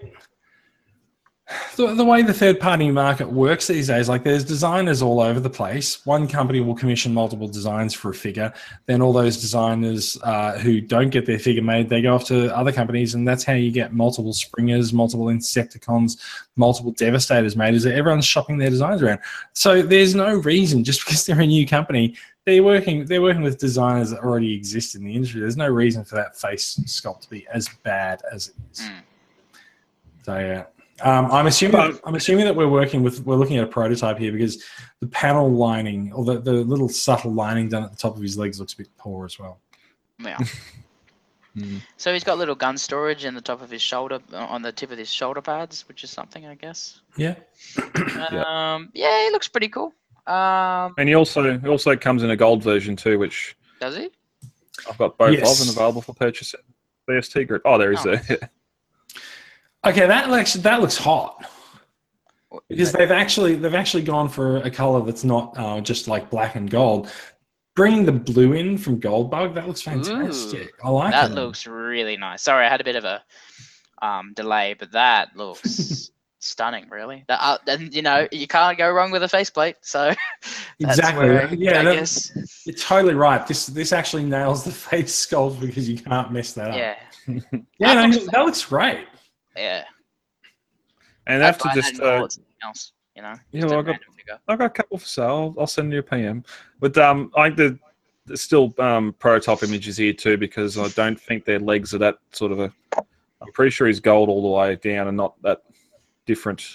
the, the way the third party market works these days, like there's designers all over the place. One company will commission multiple designs for a figure. Then all those designers uh, who don't get their figure made, they go off to other companies, and that's how you get multiple Springers, multiple Insecticons, multiple Devastators made. Is that everyone's shopping their designs around? So there's no reason just because they're a new company. They're working. They're working with designers that already exist in the industry. There's no reason for that face sculpt to be as bad as it is. Mm. So yeah, um, I'm assuming I'm assuming that we're working with we're looking at a prototype here because the panel lining or the, the little subtle lining done at the top of his legs looks a bit poor as well. Yeah. Mm. So he's got little gun storage in the top of his shoulder, uh, on the tip of his shoulder pads, which is something, I guess. Yeah, Um, yeah, he looks pretty cool. Um, And he also he also comes in a gold version too, which does he? I've got both Yes. of them available for purchase. at BST group. Oh, there is Oh. there. okay, that looks that looks hot because they've actually they've actually gone for a color that's not uh, just like black and gold. Bringing the blue in from Goldbug, that looks fantastic. I like that it. looks really nice. Sorry, I had a bit of a um, delay, but that looks stunning. Really, that, uh, and you know you can't go wrong with a faceplate. So Exactly. where, Yeah, I that- guess. You're totally right. This this actually nails the face sculpt because you can't mess that up. Yeah, yeah, That no, looks- that looks great. Yeah. And I'd after buy just uh, else. You know, Yeah, just well, a I got- I've got a couple for sale. I'll, I'll send you a PM. But um, I think the there's still um, prototype images here too because I don't think their legs are that sort of a. I'm pretty sure he's gold all the way down and not that different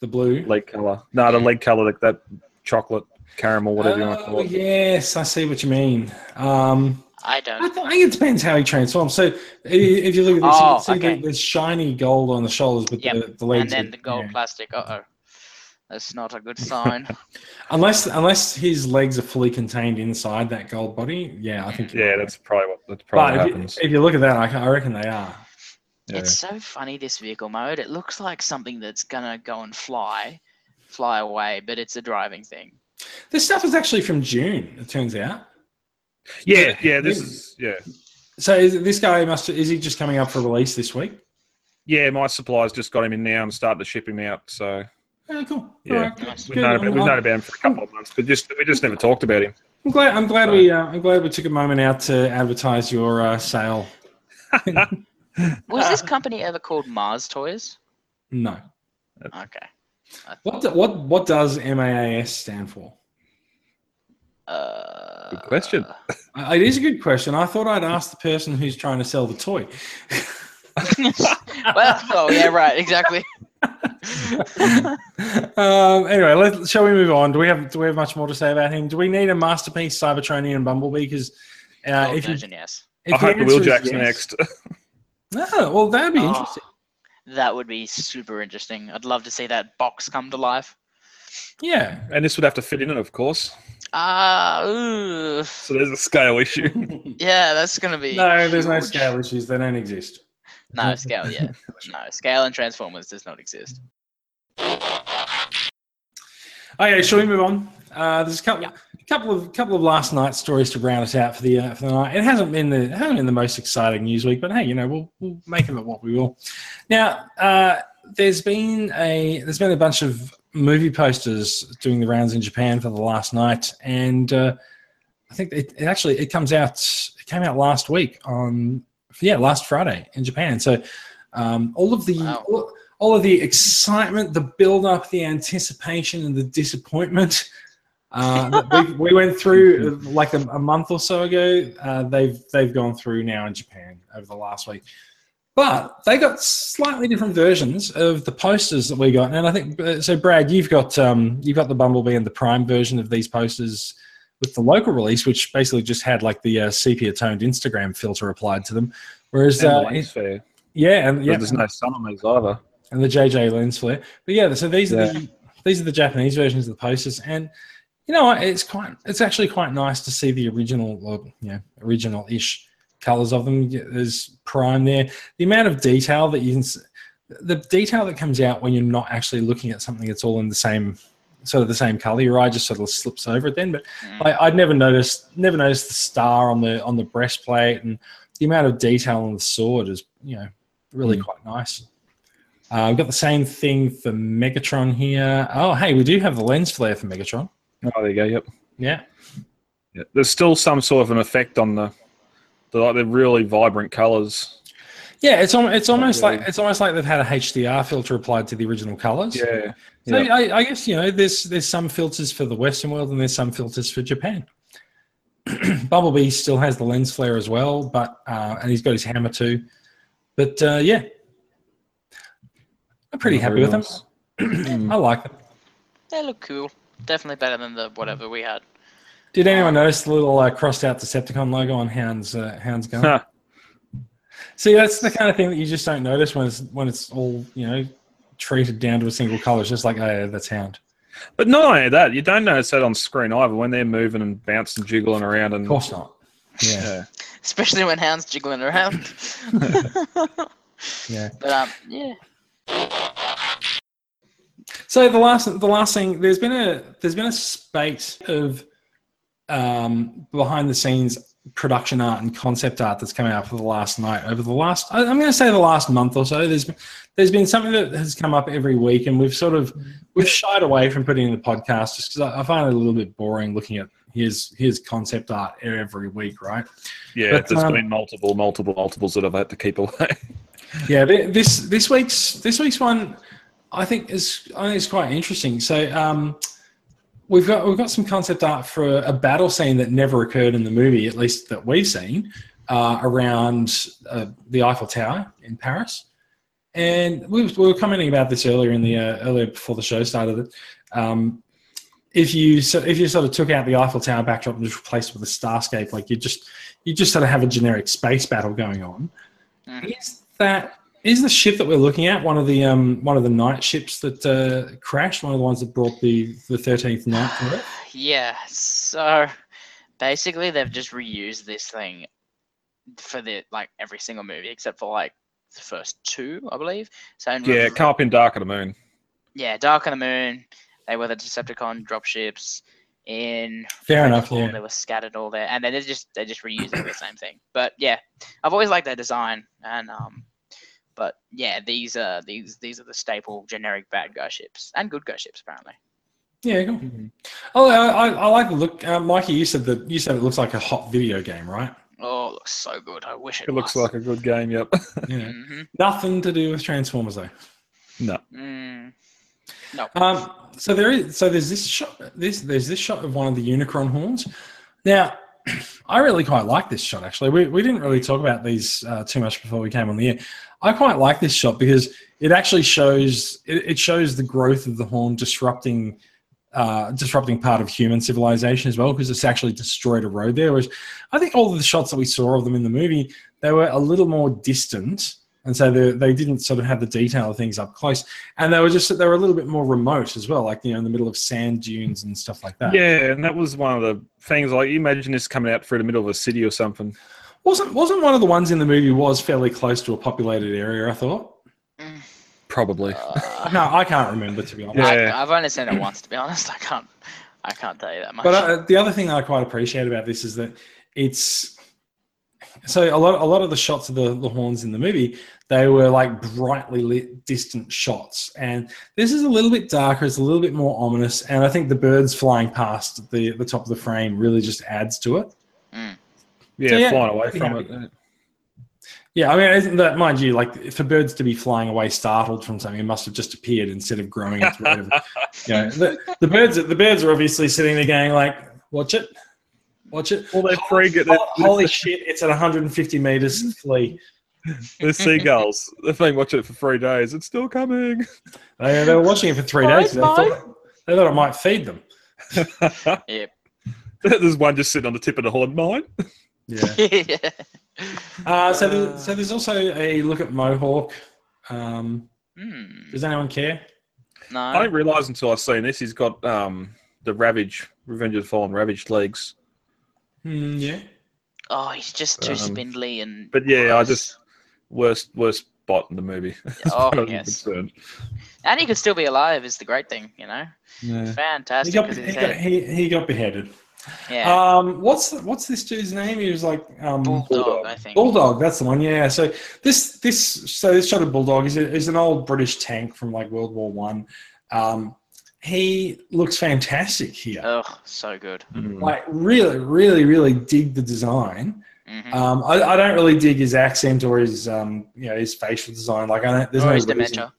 The blue. leg color. No, the leg color like that chocolate caramel, whatever you want to Oh, call it. yes, I see what you mean. Um, I I, don't. th- I think it depends how he transforms. So if you look at this, Oh, you can see okay. the, there's shiny gold on the shoulders, but Yep, the, the legs. And then are- the gold yeah. plastic. Uh oh, that's not a good sign. Unless unless his legs are fully contained inside that gold body, yeah, I think. Yeah, that's probably what that's probably But what if you, happens. if you look at that, I, I reckon they are. Yeah. It's so funny this vehicle mode. It looks like something that's gonna go and fly, fly away, but it's a driving thing. This stuff is actually from June. It turns out. Yeah, yeah, this is yeah. So is, this guy must is he just coming up for release this week? Yeah, my suppliers just got him in now and started to ship him out. So Oh, cool. Yeah. All right, Nice. we've known, about, we've known about him for a couple of months, but just we just never talked about him. I'm glad. I'm glad we. Uh, I'm glad we took a moment out to advertise your uh, sale. Was this company ever called Mars Toys? No. Okay. What do- what what does MAAS stand for? Uh, Good question. Uh, It is a good question. I thought I'd ask the person who's trying to sell the toy. well, oh yeah, right, exactly. um, anyway, let, shall we move on? Do we have do we have much more to say about him? Do we need a masterpiece Cybertronian Bumblebee? Because uh, Gold if you, version, yes. if I hope the answer is Wheeljack's yes- next. Oh, well, that'd be Oh, interesting. That would be super interesting. I'd love to see that box come to life. Yeah. and this would have to fit in it, of course. Ah, ooh. So there's a scale issue. yeah, that's gonna be. No, there's no huge. scale issues. They don't exist. No scale, yeah. No scale and Transformers does not exist. Okay, shall we move on? Uh, there's a couple, yeah. a couple of couple of Last Knight stories to round us out for the uh, for the night. It hasn't been the hasn't been the most exciting news week, but hey, you know we'll we'll make of it what we will. Now, uh, there's been a there's been a bunch of movie posters doing the rounds in Japan for the Last Knight, and uh, I think it, it actually it comes out it came out last week on yeah last Friday in Japan. So um, all of the Wow. all, all of the excitement, the build up, the anticipation, and the disappointment uh, we, we went through like a, a month or so ago. Uh, they've they've gone through now in Japan over the last week. But they got slightly different versions of the posters that we got, and I think uh, so. Brad, you've got um, you've got the Bumblebee and the Prime version of these posters with the local release, which basically just had like the uh, sepia toned Instagram filter applied to them. Whereas, And the uh, lens flare. yeah, and Yeah, yeah, there's no sun on these either. and the JJ lens flare. But yeah, so these are the these are the Japanese versions of the posters, and you know? It's quite it's actually quite nice to see the original, or, you know, original ish colors of them. Yeah, There's prime there. The amount of detail that you can, s- the detail that comes out when you're not actually looking at something that's all in the same sort of the same color. Your eye just sort of slips over it then. But Mm. I, I'd never noticed never noticed the star on the on the breastplate and the amount of detail on the sword is you know really Mm. quite nice. Uh, we've got the same thing for Megatron here. Oh, hey, we do have the lens flare for Megatron. Oh, there you go. Yep. Yeah, Yeah. There's still some sort of an effect on the, the like the really vibrant colours. yeah. It's almost it's almost really. like it's almost like they've had a HDR filter applied to the original colors. Yeah. So yeah. I, I guess you know there's there's some filters for the Western world and there's some filters for Japan. Bumblebee still has the lens flare as well, but uh, and he's got his hammer too. But uh, yeah, I'm pretty Oh, happy with them. nice. Mm. I like them. They look cool. Definitely better than the whatever we had. Did anyone notice the little uh, crossed out Decepticon logo on Hound's uh, Hound's gun? Huh. See, that's the kind of thing that you just don't notice when it's when it's all you know treated down to a single color. It's just like, oh, yeah, that's Hound. But not only that, you don't notice that on screen either when they're moving and bouncing, jiggling around, and Of course not. Yeah, yeah. Especially when Hound's jiggling around. yeah. but um, yeah. So the last the last thing there's been a there's been a spate of um, behind the scenes production art and concept art that's come out for the Last Knight over the last I- I'm going to say the last month or so. There's been, there's been something that has come up every week, and we've sort of we've shied away from putting in the podcast just because I, I find it a little bit boring looking at his his concept art every week, right? Yeah, But, there's um, been multiple, multiple, multiples that I've had to keep away. Yeah, this this week's this week's one, I think is I think is quite interesting. So um, we've got we've got some concept art for a battle scene that never occurred in the movie, at least that we've seen, uh, around uh, the Eiffel Tower in Paris. And we, we were commenting about this earlier in the uh, earlier before the show started. That um, if you so if you sort of took out the Eiffel Tower backdrop and just replaced it with a starscape, like you just you just sort of have a generic space battle going on. Mhm. Is that is the ship that we're looking at one of the um one of the knight ships that uh, crashed? One of the ones that brought the the thirteenth knight to Earth? Yeah, so basically they've just reused this thing for the like every single movie except for like the first two, I believe. So in yeah, Rev- come up in Dark of the Moon. yeah, Dark on the Moon, they were the Decepticon dropships. In Fair enough. Redfall, Yeah. they were scattered all there, and then they're just they're just reusing the same thing. But yeah, I've always liked their design, and um, but yeah, these uh these these are the staple generic bad guy ships and good guy ships apparently. Yeah. Cool. Oh, I, I, I like the look. Uh, Mikey, you said that you said it looks like a hot video game, right? Oh, it looks so good. I wish it, It looks like a good game. Yep. Yeah. hmm Nothing to do with Transformers though. no. Mm. No. Um, so there is so there's this shot this there's this shot of one of the Unicron horns. Now, I really quite like this shot actually. We, we didn't really talk about these uh, too much before we came on the air. I quite like this shot because it actually shows it, shows the growth of the horn disrupting uh, disrupting part of human civilization as well because it's actually destroyed a road there. Which I think all of the shots that we saw of them in the movie they were a little more distant. And so they, they didn't sort of have the detail of things up close and they were just they were a little bit more remote as well, like you know, in the middle of sand dunes and stuff like that. Yeah, and that was one of the things. Like, you imagine this coming out through the middle of a city or something. Wasn't wasn't one of the ones in the movie was fairly close to a populated area? I thought. Mm. Probably. Uh, No, I can't remember to be honest. Yeah. I, I've only seen it once, to be honest. I can't. I can't tell you that much. But uh, the other thing that I quite appreciate about this is that it's so a lot a lot of the shots of the, the horns in the movie they were like brightly lit distant shots and this is a little bit darker it's a little bit more ominous and i think the birds flying past the the top of the frame really just adds to it. Yeah, So, yeah, flying away from happy. it. Yeah, I mean, isn't that mind you, like for birds to be flying away startled from something, it must have just appeared instead of growing its way. over. You know, the, the birds, the birds are obviously sitting there going like, "Watch it, watch it." Well, they're Holy- free. Holy, holy shit! It's at 150 meters. Flee. The seagulls. They've been watching it for three days. It's still coming. They, they were watching it for three days. They thought, they thought it might feed them. Yep. There's one just sitting on the tip of the horn. Mine. Yeah. yeah. Uh, so, there's, so there's also a look at Mohawk. Um, Hmm. does anyone care? No. I didn't realise until I've seen this. He's got um, the Ravage, Revenge of the Fallen Ravaged legs. Hmm, yeah. Oh, he's just too Um, spindly and. But yeah, I just worst worst bot in the movie. Oh, far as I'm yes. And he could still be alive is the great thing, you know. Yeah. He Fantastic. he, got, he, he got beheaded. Yeah. Um, what's the, what's this dude's name? He was like um, Bulldog, Bulldog. I think. Bulldog, that's the one. Yeah. So this this so this shot of Bulldog is, a, is an old British tank from like World War One. Um, he looks fantastic here. Oh, so good. Mm. Like really, really, really dig the design. hmm Um, I, I don't really dig his accent or his um, you know, his facial design. Like I don't. There's or no his reason- dementia.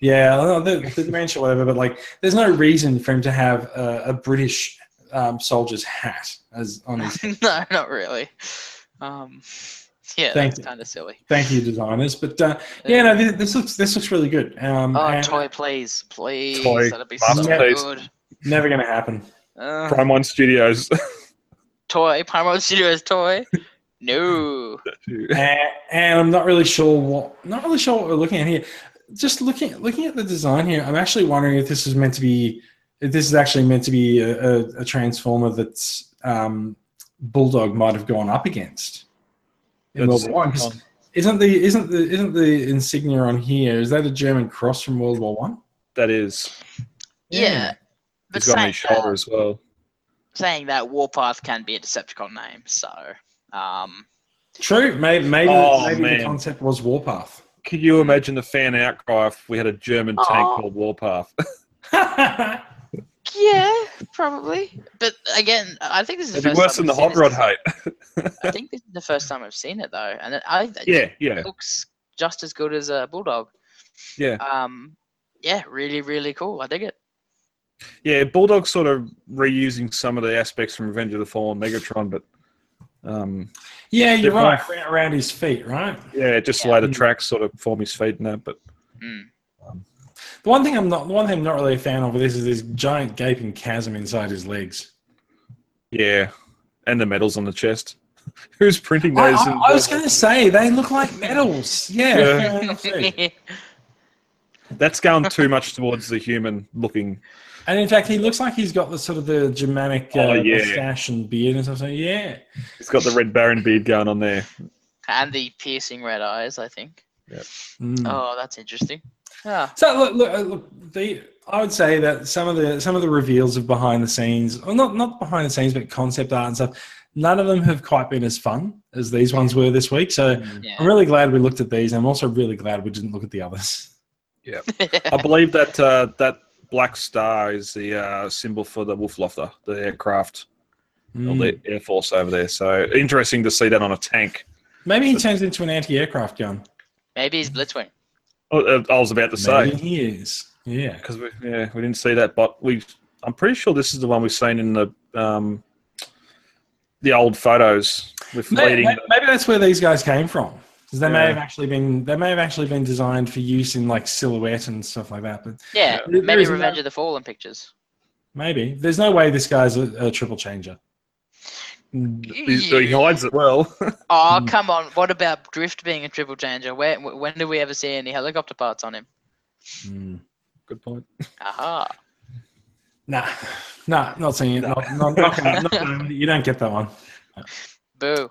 Yeah, I don't know, the, the dementia, whatever. But like, there's no reason for him to have a, a British um, soldier's hat as on his no, not really. Um, yeah, Thank that's kind of silly. Thank you, designers. But uh, yeah, no, this, this looks this looks really good. Um, Oh, and toy, please, please. Toy, That'd be so masterpiece. good. never going to happen. Uh, Prime One Studios. toy, Prime One Studios toy. No. and, and I'm not really sure what not really sure what we're looking at here. Just looking looking at the design here, I'm actually wondering if this is meant to be if this is actually meant to be a, a, a transformer that um, Bulldog might have gone up against. In World War One, 'Cause isn't the isn't the isn't the insignia on here? Is that a German cross from World War One? that is. Yeah. But He's got on saying his shoulder that, as well. saying that Warpath can be a Decepticon name, so um, True. Maybe maybe, Oh, maybe the concept was Warpath. Could you imagine the fan outcry if we had a German tank Oh. called Warpath? yeah, probably. But again, I think this is the It'd be first worse time than the we've hot rod this. hate. I think this is the first time I've seen it though, and it, I it yeah, yeah, looks just as good as a bulldog. yeah. Um, yeah, really, really cool. I dig it. Yeah, Bulldog's sort of reusing some of the aspects from Revenge of the Fallen Megatron, but um, yeah, you're right. Around- Around his feet, right? yeah, just Yeah. lay the tracks sort of form his feet and that. But Mm. The one thing I'm not, the one thing I'm not really a fan of with this is this giant gaping chasm inside his legs. yeah, and the medals on the chest. Who's printing those? I- in- I was going to say they look like medals. Yeah, Yeah. fair enough too. That's going too much towards the human looking. and in fact, he looks like he's got the sort of the Germanic uh, Oh, yeah. mustache and beard and stuff. So yeah, He's got the red Baron beard going on there. and the piercing red eyes. I think. Mm. Oh, that's interesting. Yeah. So look, look, uh, look the, I would say that some of the some of the reveals of behind the scenes, or not not behind the scenes, but concept art and stuff. None of them have quite been as fun as these ones were this week. So Yeah. I'm really glad we looked at these. I'm also really glad we didn't look at the others. Yeah, I believe that uh, that black star is the uh, symbol for the Wolflofter, the aircraft, or Mm. the air force over there. So interesting to see that on a tank. Maybe he turns into an anti-aircraft gun. Maybe he's Blitzwing. Oh, uh, I was about to Maybe say he is. Yeah. because we yeah we didn't see that, but we I'm pretty sure this is the one we've seen in the um, the old photos with Maybe, leading. maybe, maybe that's where these guys came from. Because they may have actually been they may have actually been designed for use in like silhouette and stuff like that. But Yeah, There- there maybe Revenge no- of the Fallen pictures. maybe there's no way this guy's a, a triple changer. He's- he hides it well. Oh, Mm. come on. What about Drift being a triple changer? Where, when do we ever see any helicopter parts on him? Mm. Good point. Aha. Nah, nah, not seeing it. Not, not, not gonna, not gonna, you don't get that one. Boo.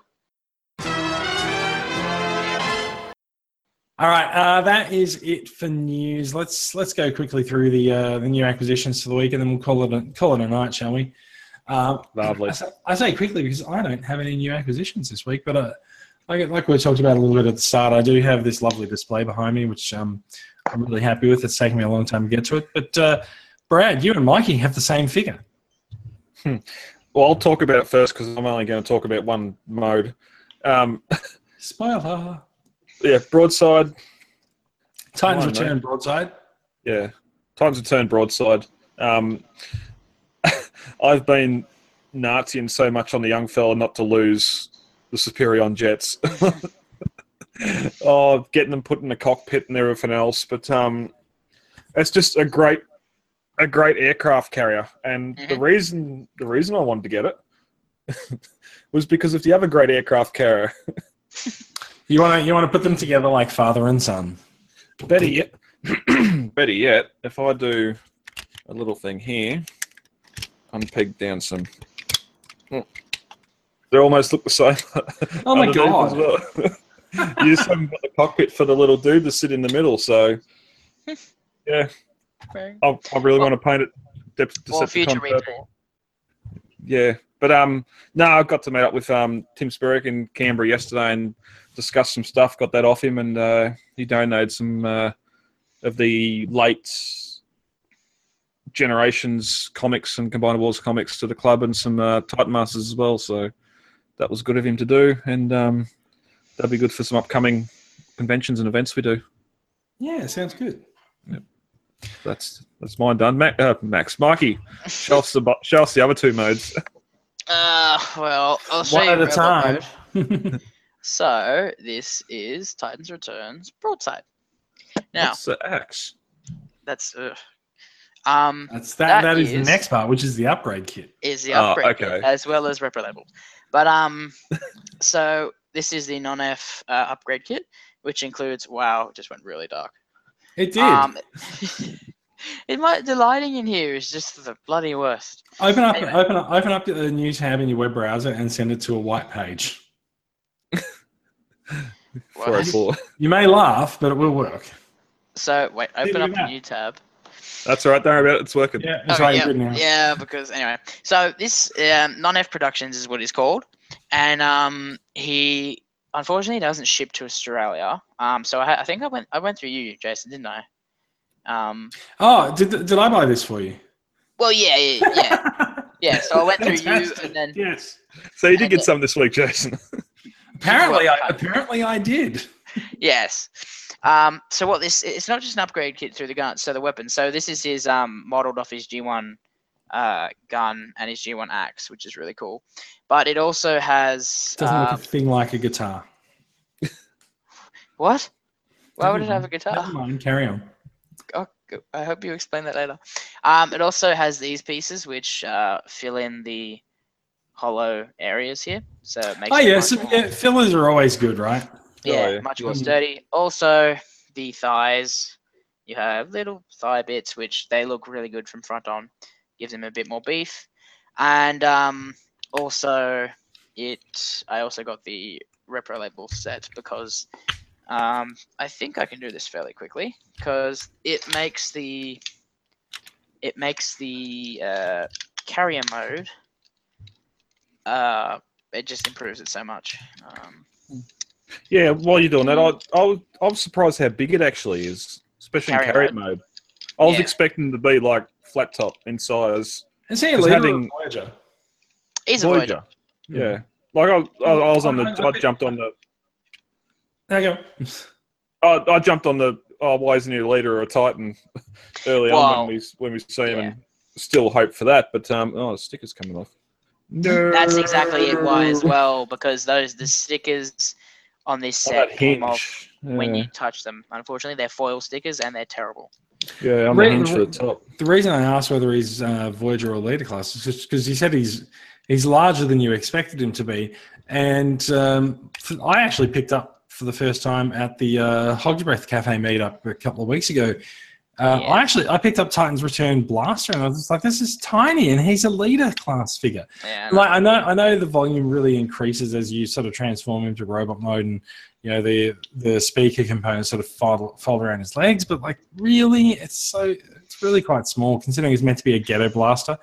All right, uh, that is it for news. Let's let's go quickly through the uh, the new acquisitions for the week, and then we'll call it a, call it a night, shall we? Um, Lovely. I say, I say quickly because I don't have any new acquisitions this week, but uh, like like we talked about a little bit at the start, I do have this lovely display behind me, which um, I'm really happy with. It's taken me a long time to get to it, but uh, Brad, you and Mikey have the same figure. Well, I'll talk about it first because I'm only going to talk about one mode. Um, Spoiler: yeah, broadside. Titans on, Return broadside. Yeah, Titans Return broadside. Um, I've been Naziing so much on the young fella not to lose the Superion jets. oh, getting them put in the cockpit and everything else. But um, it's just a great, a great aircraft carrier. And the Mhm. reason, the reason I wanted to get it was because if you have a great aircraft carrier, You want to you want to put them together like father and son. better yet, better yet, if I do a little thing here, unpeg down some. oh, They almost look the same. Oh my underneath God. as well. you just haven't got the cockpit for the little dude to sit in the middle. So, yeah, I, I really want to paint it. Dep- Or Decepticon future reprint. purple. Yeah, but um, no, I got to meet up with um Tim Spurrick in Canberra yesterday and discuss some stuff. Got that off him, and uh, he donated some uh, of the late generations comics and Combiner Wars comics to the club, and some uh, Titan Masters as well. So that was good of him to do, and um, that'll be good for some upcoming conventions and events we do. Yeah, sounds good. That's that's mine done. Mac, uh, Max, Mikey, show us the show us the other two modes. Uh, well, I'll show One you at a time. So this is Titans Returns broadside. Now What's the axe? that's uh, um That's that. That that is, the next part, which is the upgrade kit. is the Oh, upgrade okay. kit, as well as repro labels. But um, so this is the non-F uh, upgrade kit, which includes wow, it just went really dark. It did. Um, it might the lighting in here is just the bloody worst. open up, anyway. open up, open up the new tab in your web browser and send it to a white page. Four oh four. You may laugh, but it will work. So wait, open we up a new tab. That's all right. Don't worry about it. It's working. Yeah, it's Oh, right yeah, good now. yeah, because anyway, so this um, non-F Productions is what it's called, and um, he unfortunately doesn't ship to Australia. Um, so I, I think I went I went through you, Jason, didn't I? Um, Oh, did, did I buy this for you? well, yeah, yeah, yeah, yeah. So I went through you, and then yes. So you did get some this week, Jason. Apparently, I apparently I did. yes. Um, so what this it's not just an upgrade kit through the gun, so the weapon. So this is his um modeled off his G1 uh gun and his G1 axe, which is really cool. But it also has Doesn't look uh, a thing like a guitar. what? Why would it have a guitar? Never mind. Carry on. Oh, I hope you explain that later. Um, it also has these pieces which uh, fill in the hollow areas here, so it makes Oh yeah, so, yeah, fillers are always good, right? Yeah, Oh, yeah. much more Mhm. sturdy. Also, the thighs, you have little thigh bits which they look really good from front on, gives them a bit more beef, and um, also it. I also got the repro label set because um, I think I can do this fairly quickly because it makes the it makes the uh, carrier mode. Uh, it just improves it so much. Um, Yeah, while you're doing that, I, I, was, I was surprised how big it actually is, especially in Carrier carrier mode. I was Yeah. expecting to be like flat top in size. Is he a leader having- or a Voyager? he's a Voyager. Yeah. Like I, I, I was on the, I- I- I jumped on the, There you go. I, I jumped on the. Oh, why isn't he a leader or a Titan? Early on when we when we see him, yeah. and still hope for that. But um, oh, the sticker's coming off. No, That's exactly it. Why as well? Because those the stickers on this set that came hinge. off when you touch them. Unfortunately, they're foil stickers and they're terrible. Yeah, on the Re- hinge for re- the top. The reason I asked whether he's uh, Voyager or leader class is just because he said he's he's larger than you expected him to be, and um, f- I actually picked up for the first time at the uh, Hog's Breath Cafe meetup a couple of weeks ago. Uh, Yeah. I actually I picked up Titan's Return Blaster, and I was just like, "This is tiny," and he's a leader class figure. Yeah. Like I know, I know the volume really increases as you sort of transform into robot mode, and you know the the speaker components sort of fold, fold around his legs. But like, really, it's so it's really quite small considering it's meant to be a ghetto blaster.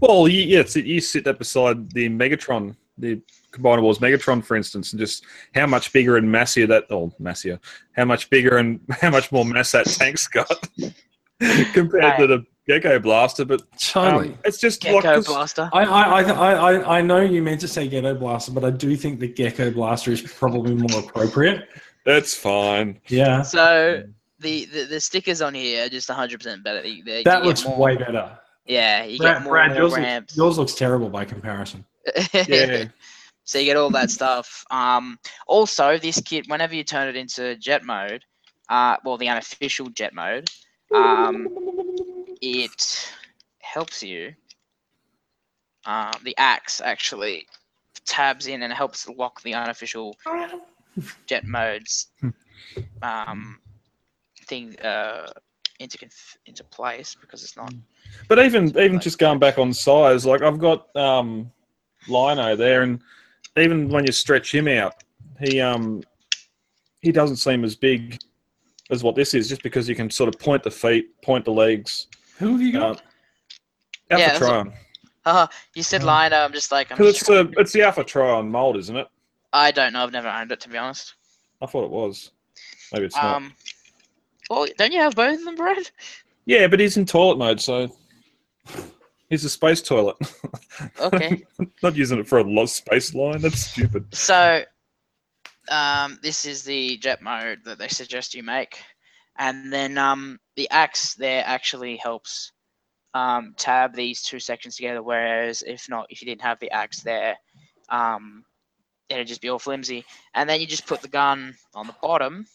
Well, you, yeah, you sit that beside the Megatron, the Combiner Wars Megatron, for instance, and just how much bigger and massier that, oh, massier, how much bigger and how much more mass that tank's got compared to the Gecko Blaster. But Totally. um, it's just like, blaster. I, I, I, I, I know you meant to say ghetto blaster, but I do think the gecko blaster is probably more appropriate. that's fine. Yeah, So the, the the stickers on here are just 100 percent better. They, they, that looks more, way better. Yeah, you Brad, get more, Brad, more yours, ramps. looks, yours looks terrible by comparison. Yeah. So you get all that stuff. Um, also, this kit, whenever you turn it into jet mode, uh, well, the unofficial jet mode, um, it helps you. Um, the axe actually tabs in and helps lock the unofficial jet modes um, thing uh, into conf- into place because it's not. But even even just going back on size, like I've got um, Lino there, and even when you stretch him out, he um he doesn't seem as big as what this is, just because you can sort of point the feet, point the legs. Who have you got? Um, Alpha Yeah, that's what- Trion. Uh, you said Oh. liner. I'm just like I'm Because just, it's the it's the Alpha Trion mold, isn't it? I don't know. I've never owned it to be honest. I thought it was. Maybe it's not. Um, well, don't you have both of them, Brad? Yeah, but he's in toilet mode, so he's a space toilet. Okay. not using it for a lost space line. That's stupid. So, um, this is the jet mode that they suggest you make, and then um, the axe there actually helps um, tab these two sections together. Whereas if not, if you didn't have the axe there, um, it'd just be all flimsy. And then you just put the gun on the bottom,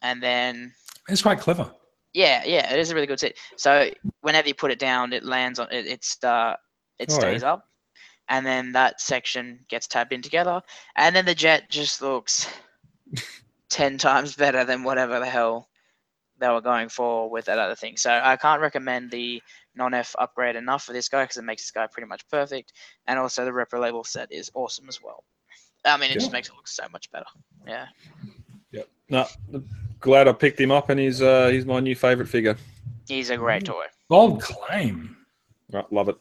and then It's quite clever. Yeah, yeah, it is a really good set. So whenever you put it down, it lands on it. It's uh, it yeah. stays up, and then that section gets tabbed in together, and then the jet just looks ten times better than whatever the hell they were going for with that other thing. So I can't recommend the non-F upgrade enough for this guy because it makes this guy pretty much perfect, and also the repro label set is awesome as well. I mean, it just makes it look so much better. Yeah. Yep. No, glad I picked him up, and he's uh, he's my new favorite figure. He's a great toy. Bold claim. Right, love it.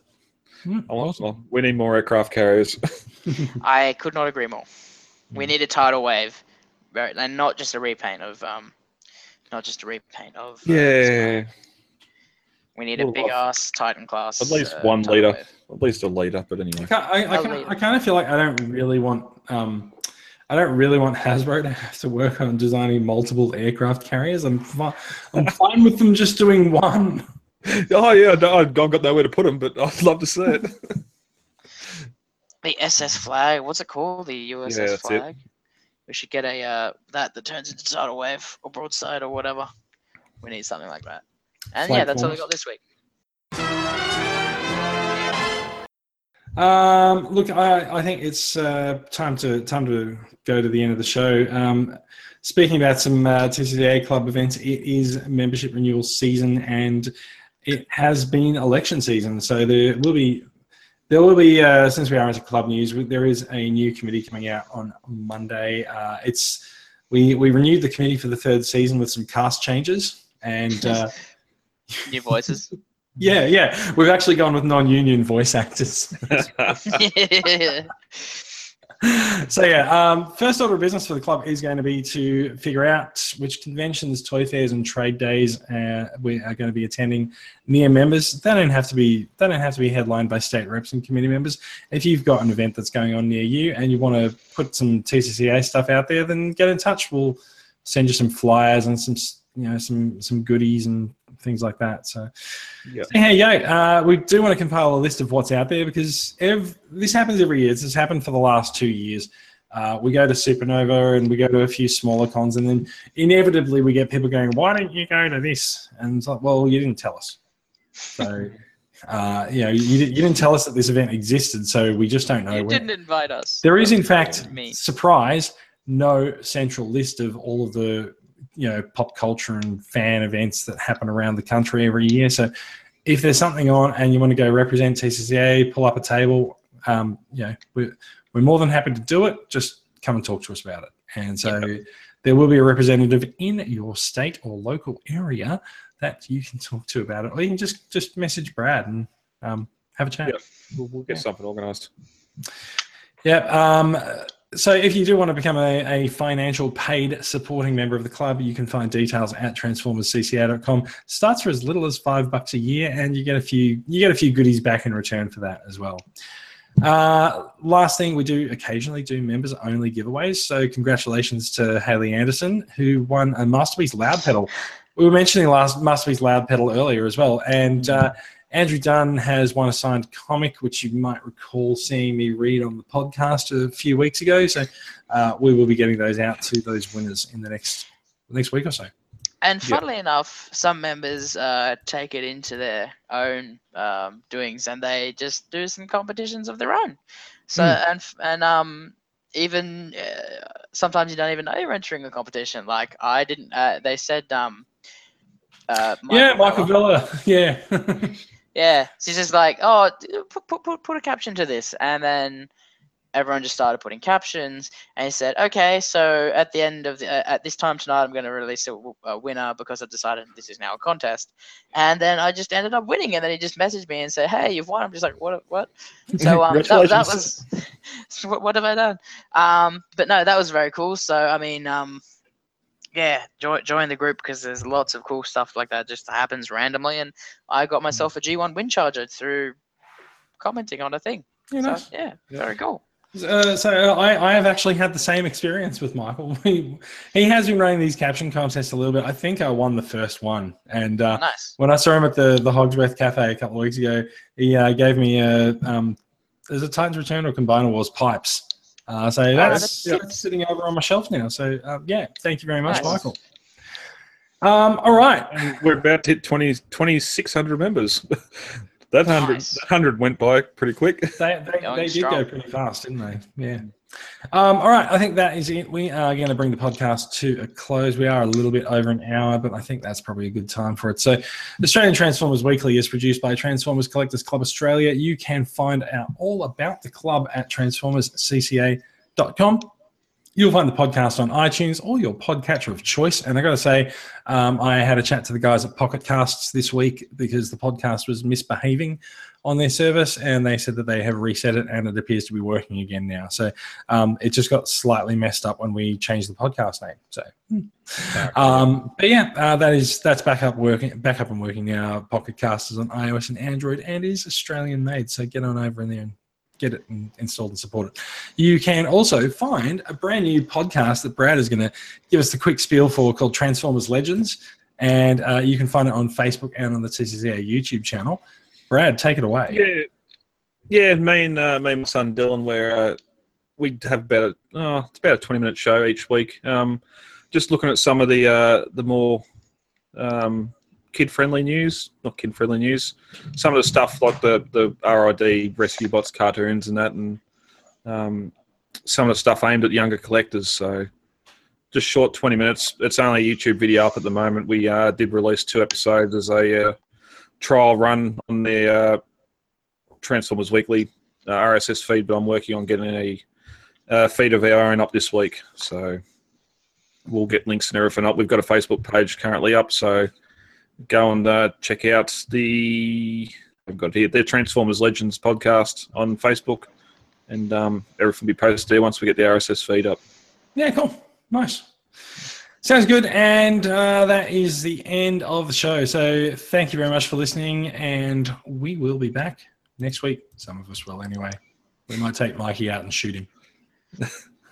I want, awesome. well, we need more aircraft carriers. I could not agree more. Hmm. We need a tidal wave, right, and not just a repaint of um, not just a repaint of. uh, this guy. yeah, we need a Little big off. ass Titan class. At least uh, one tidal litre. wave. at least a leader. But I, anyway, can't, I, I, I'll can't- I kind of feel like I don't really want um, I don't really want Hasbro to have to work on designing multiple aircraft carriers. I'm fi- I'm fine with them just doing one. oh yeah, no, I've got nowhere to put them, but I'd love to see it. The SS Flagg. What's it called? The USS yeah, that's it. Flagg. We should get a uh, that that turns into tidal wave or broadside or whatever. We need something like that. And Flagg yeah, that's all we got this week. Um, look, I, I think it's uh, time to time to go to the end of the show. Um, speaking about some uh, TCCA club events, it is membership renewal season, and it has been election season. So there will be there will be uh, since we are into club news, there is a new committee coming out on Monday. Uh, it's we we renewed the committee for the third season with some cast changes, and uh, New voices. yeah, yeah, we've actually gone with non-union voice actors. so yeah, um, first order of business for the club is going to be to figure out which conventions, toy fairs, and trade days uh, we are going to be attending near members. They don't have to be they don't have to be headlined by state reps and committee members. If you've got an event that's going on near you and you want to put some TCCA stuff out there, then get in touch. We'll send you some flyers and some you know some some goodies and things like that. So Yeah. so, hey, yeah, uh, we do want to compile a list of what's out there because ev- this happens every year. This has happened for the last two years. Uh, we go to Supernova and we go to a few smaller cons, and then inevitably we get people going, "Why don't you go to this?" And it's like, "Well, you didn't tell us." So, uh, you know, you, you didn't tell us that this event existed, so we just don't know. you where- didn't invite us. there is, in fact, Me. surprise, no central list of all of the you know pop culture and fan events that happen around the country every year. So, if there's something on and you want to go represent TCCA, pull up a table, um, you know, we're, we're more than happy to do it. Just come and talk to us about it. And so, there will be a representative in your state or local area that you can talk to about it, or you can just just message Brad and um, have a chat. Yep. we'll, we'll get something organised. Yeah. Um, so if you do want to become a, a financial paid supporting member of the club, you can find details at transformerscca.com. Starts for as little as five bucks a year, and you get a few you get a few goodies back in return for that as well. Uh, last thing, we do occasionally do members only giveaways. So congratulations to Haley Anderson who won a Masterpiece Loud Pedal. We were mentioning last Masterpiece Loud Pedal earlier as well, and uh, Andrew Dunn has won a signed comic, which you might recall seeing me read on the podcast a few weeks ago. So uh, we will be getting those out to those winners in the next next week or so. And Yeah. funnily enough, some members uh, take it into their own um, doings, and they just do some competitions of their own. So Hmm. and and um even uh, sometimes you don't even know you're entering a competition. Like I didn't. Uh, they said um. Uh, yeah, Michael Vella- Villa. Yeah. Yeah, she's just like, oh, put, put, put, put a caption to this. And then everyone just started putting captions. And he said, okay, so at the end of the, uh, at this time tonight, I'm going to release a, w- a winner because I've decided this is now a contest. And then I just ended up winning. And then he just messaged me and said, hey, you've won. I'm just like, what? What? So um, that, that was, what, what have I done? Um, but no, that was very cool. So, I mean, um, yeah, join, join the group because there's lots of cool stuff like that just happens randomly. And I got myself a G1 Windcharger through commenting on a thing. Yeah, So, nice. yeah, very cool. Uh, so I, I have actually had the same experience with Michael. He, he has been running these caption contests a little bit. I think I won the first one, and uh, Nice. when I saw him at the the Hogsworth Cafe a couple of weeks ago, he uh, gave me a um, there's a Titans Return or Combiner Wars pipes. Uh, so that's, that's yeah, that's sitting over on my shelf now. So uh, yeah, thank you very much, Nice. Michael. Um, all right, And we're about to hit 20, 2,600 members. that 100, Nice. that 100 went by pretty quick. they, they, they did go pretty fast, didn't they? Yeah. Um, all right, I think that is it. We are going to bring the podcast to a close. We are a little bit over an hour, but I think that's probably a good time for it. So, Australian Transformers Weekly is produced by Transformers Collectors Club Australia. You can find out all about the club at transformerscca.com. You'll find the podcast on iTunes or your podcatcher of choice. And I got to say, um, I had a chat to the guys at Pocket Casts this week because the podcast was misbehaving on their service, and they said that they have reset it and it appears to be working again now. So um, it just got slightly messed up when we changed the podcast name. So, um, but yeah, uh, that is that's back up working, back up and working now. Pocket Cast is on iOS and Android and is Australian made. So get on over in there and get it installed and support it. You can also find a brand new podcast that Brad is going to give us the quick spiel for called Transformers Legends. And uh, you can find it on Facebook and on the TCCA YouTube channel. Brad, take it away. Yeah, yeah. Me and uh, me and my son Dylan, where uh, we have about a, oh, it's about a twenty minute show each week. Um, just looking at some of the uh, the more um, kid friendly news, not kid friendly news. Some of the stuff like the the RID Rescue Bots cartoons and that, and um, some of the stuff aimed at younger collectors. So. Just short, twenty minutes. It's only a YouTube video up at the moment. We uh, did release two episodes as a uh, trial run on the uh, Transformers Weekly uh, RSS feed, but I'm working on getting a feed of our own up this week. So we'll get links and everything up. We've got a Facebook page currently up, so go and uh, check out the I've got here the Transformers Legends podcast on Facebook, and um, everything will be posted there once we get the RSS feed up. Yeah, cool. Nice. Sounds good. And uh, that is the end of the show. So thank you very much for listening. And we will be back next week. Some of us will anyway. We might take Mikey out and shoot him.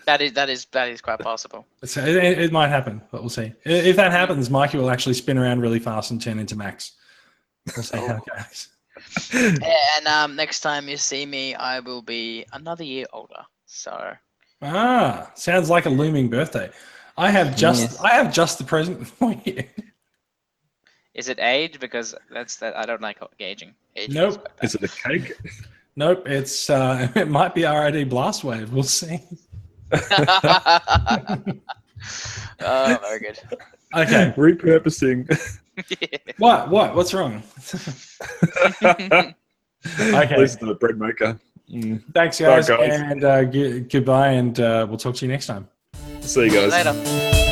That is that is that is quite possible. So it, it it might happen, but we'll see. If that happens, Mikey will actually spin around really fast and turn into Max. We'll see how it goes. and um, next time you see me, I will be another year older. So Ah, sounds like a looming birthday. I have just Yes. I have just the present for you. is it age? Because that's that I don't like gauging. Age Nope. Is it a cake? Nope, it's uh, it might be RID Blast Wave. We'll see. Oh, very good. Okay. Repurposing. What? What? What's wrong? okay. Okay. This is the bread maker. Mm. Thanks, guys, Bye, guys. and uh, g- goodbye, and uh, we'll talk to you next time. See you guys. Later.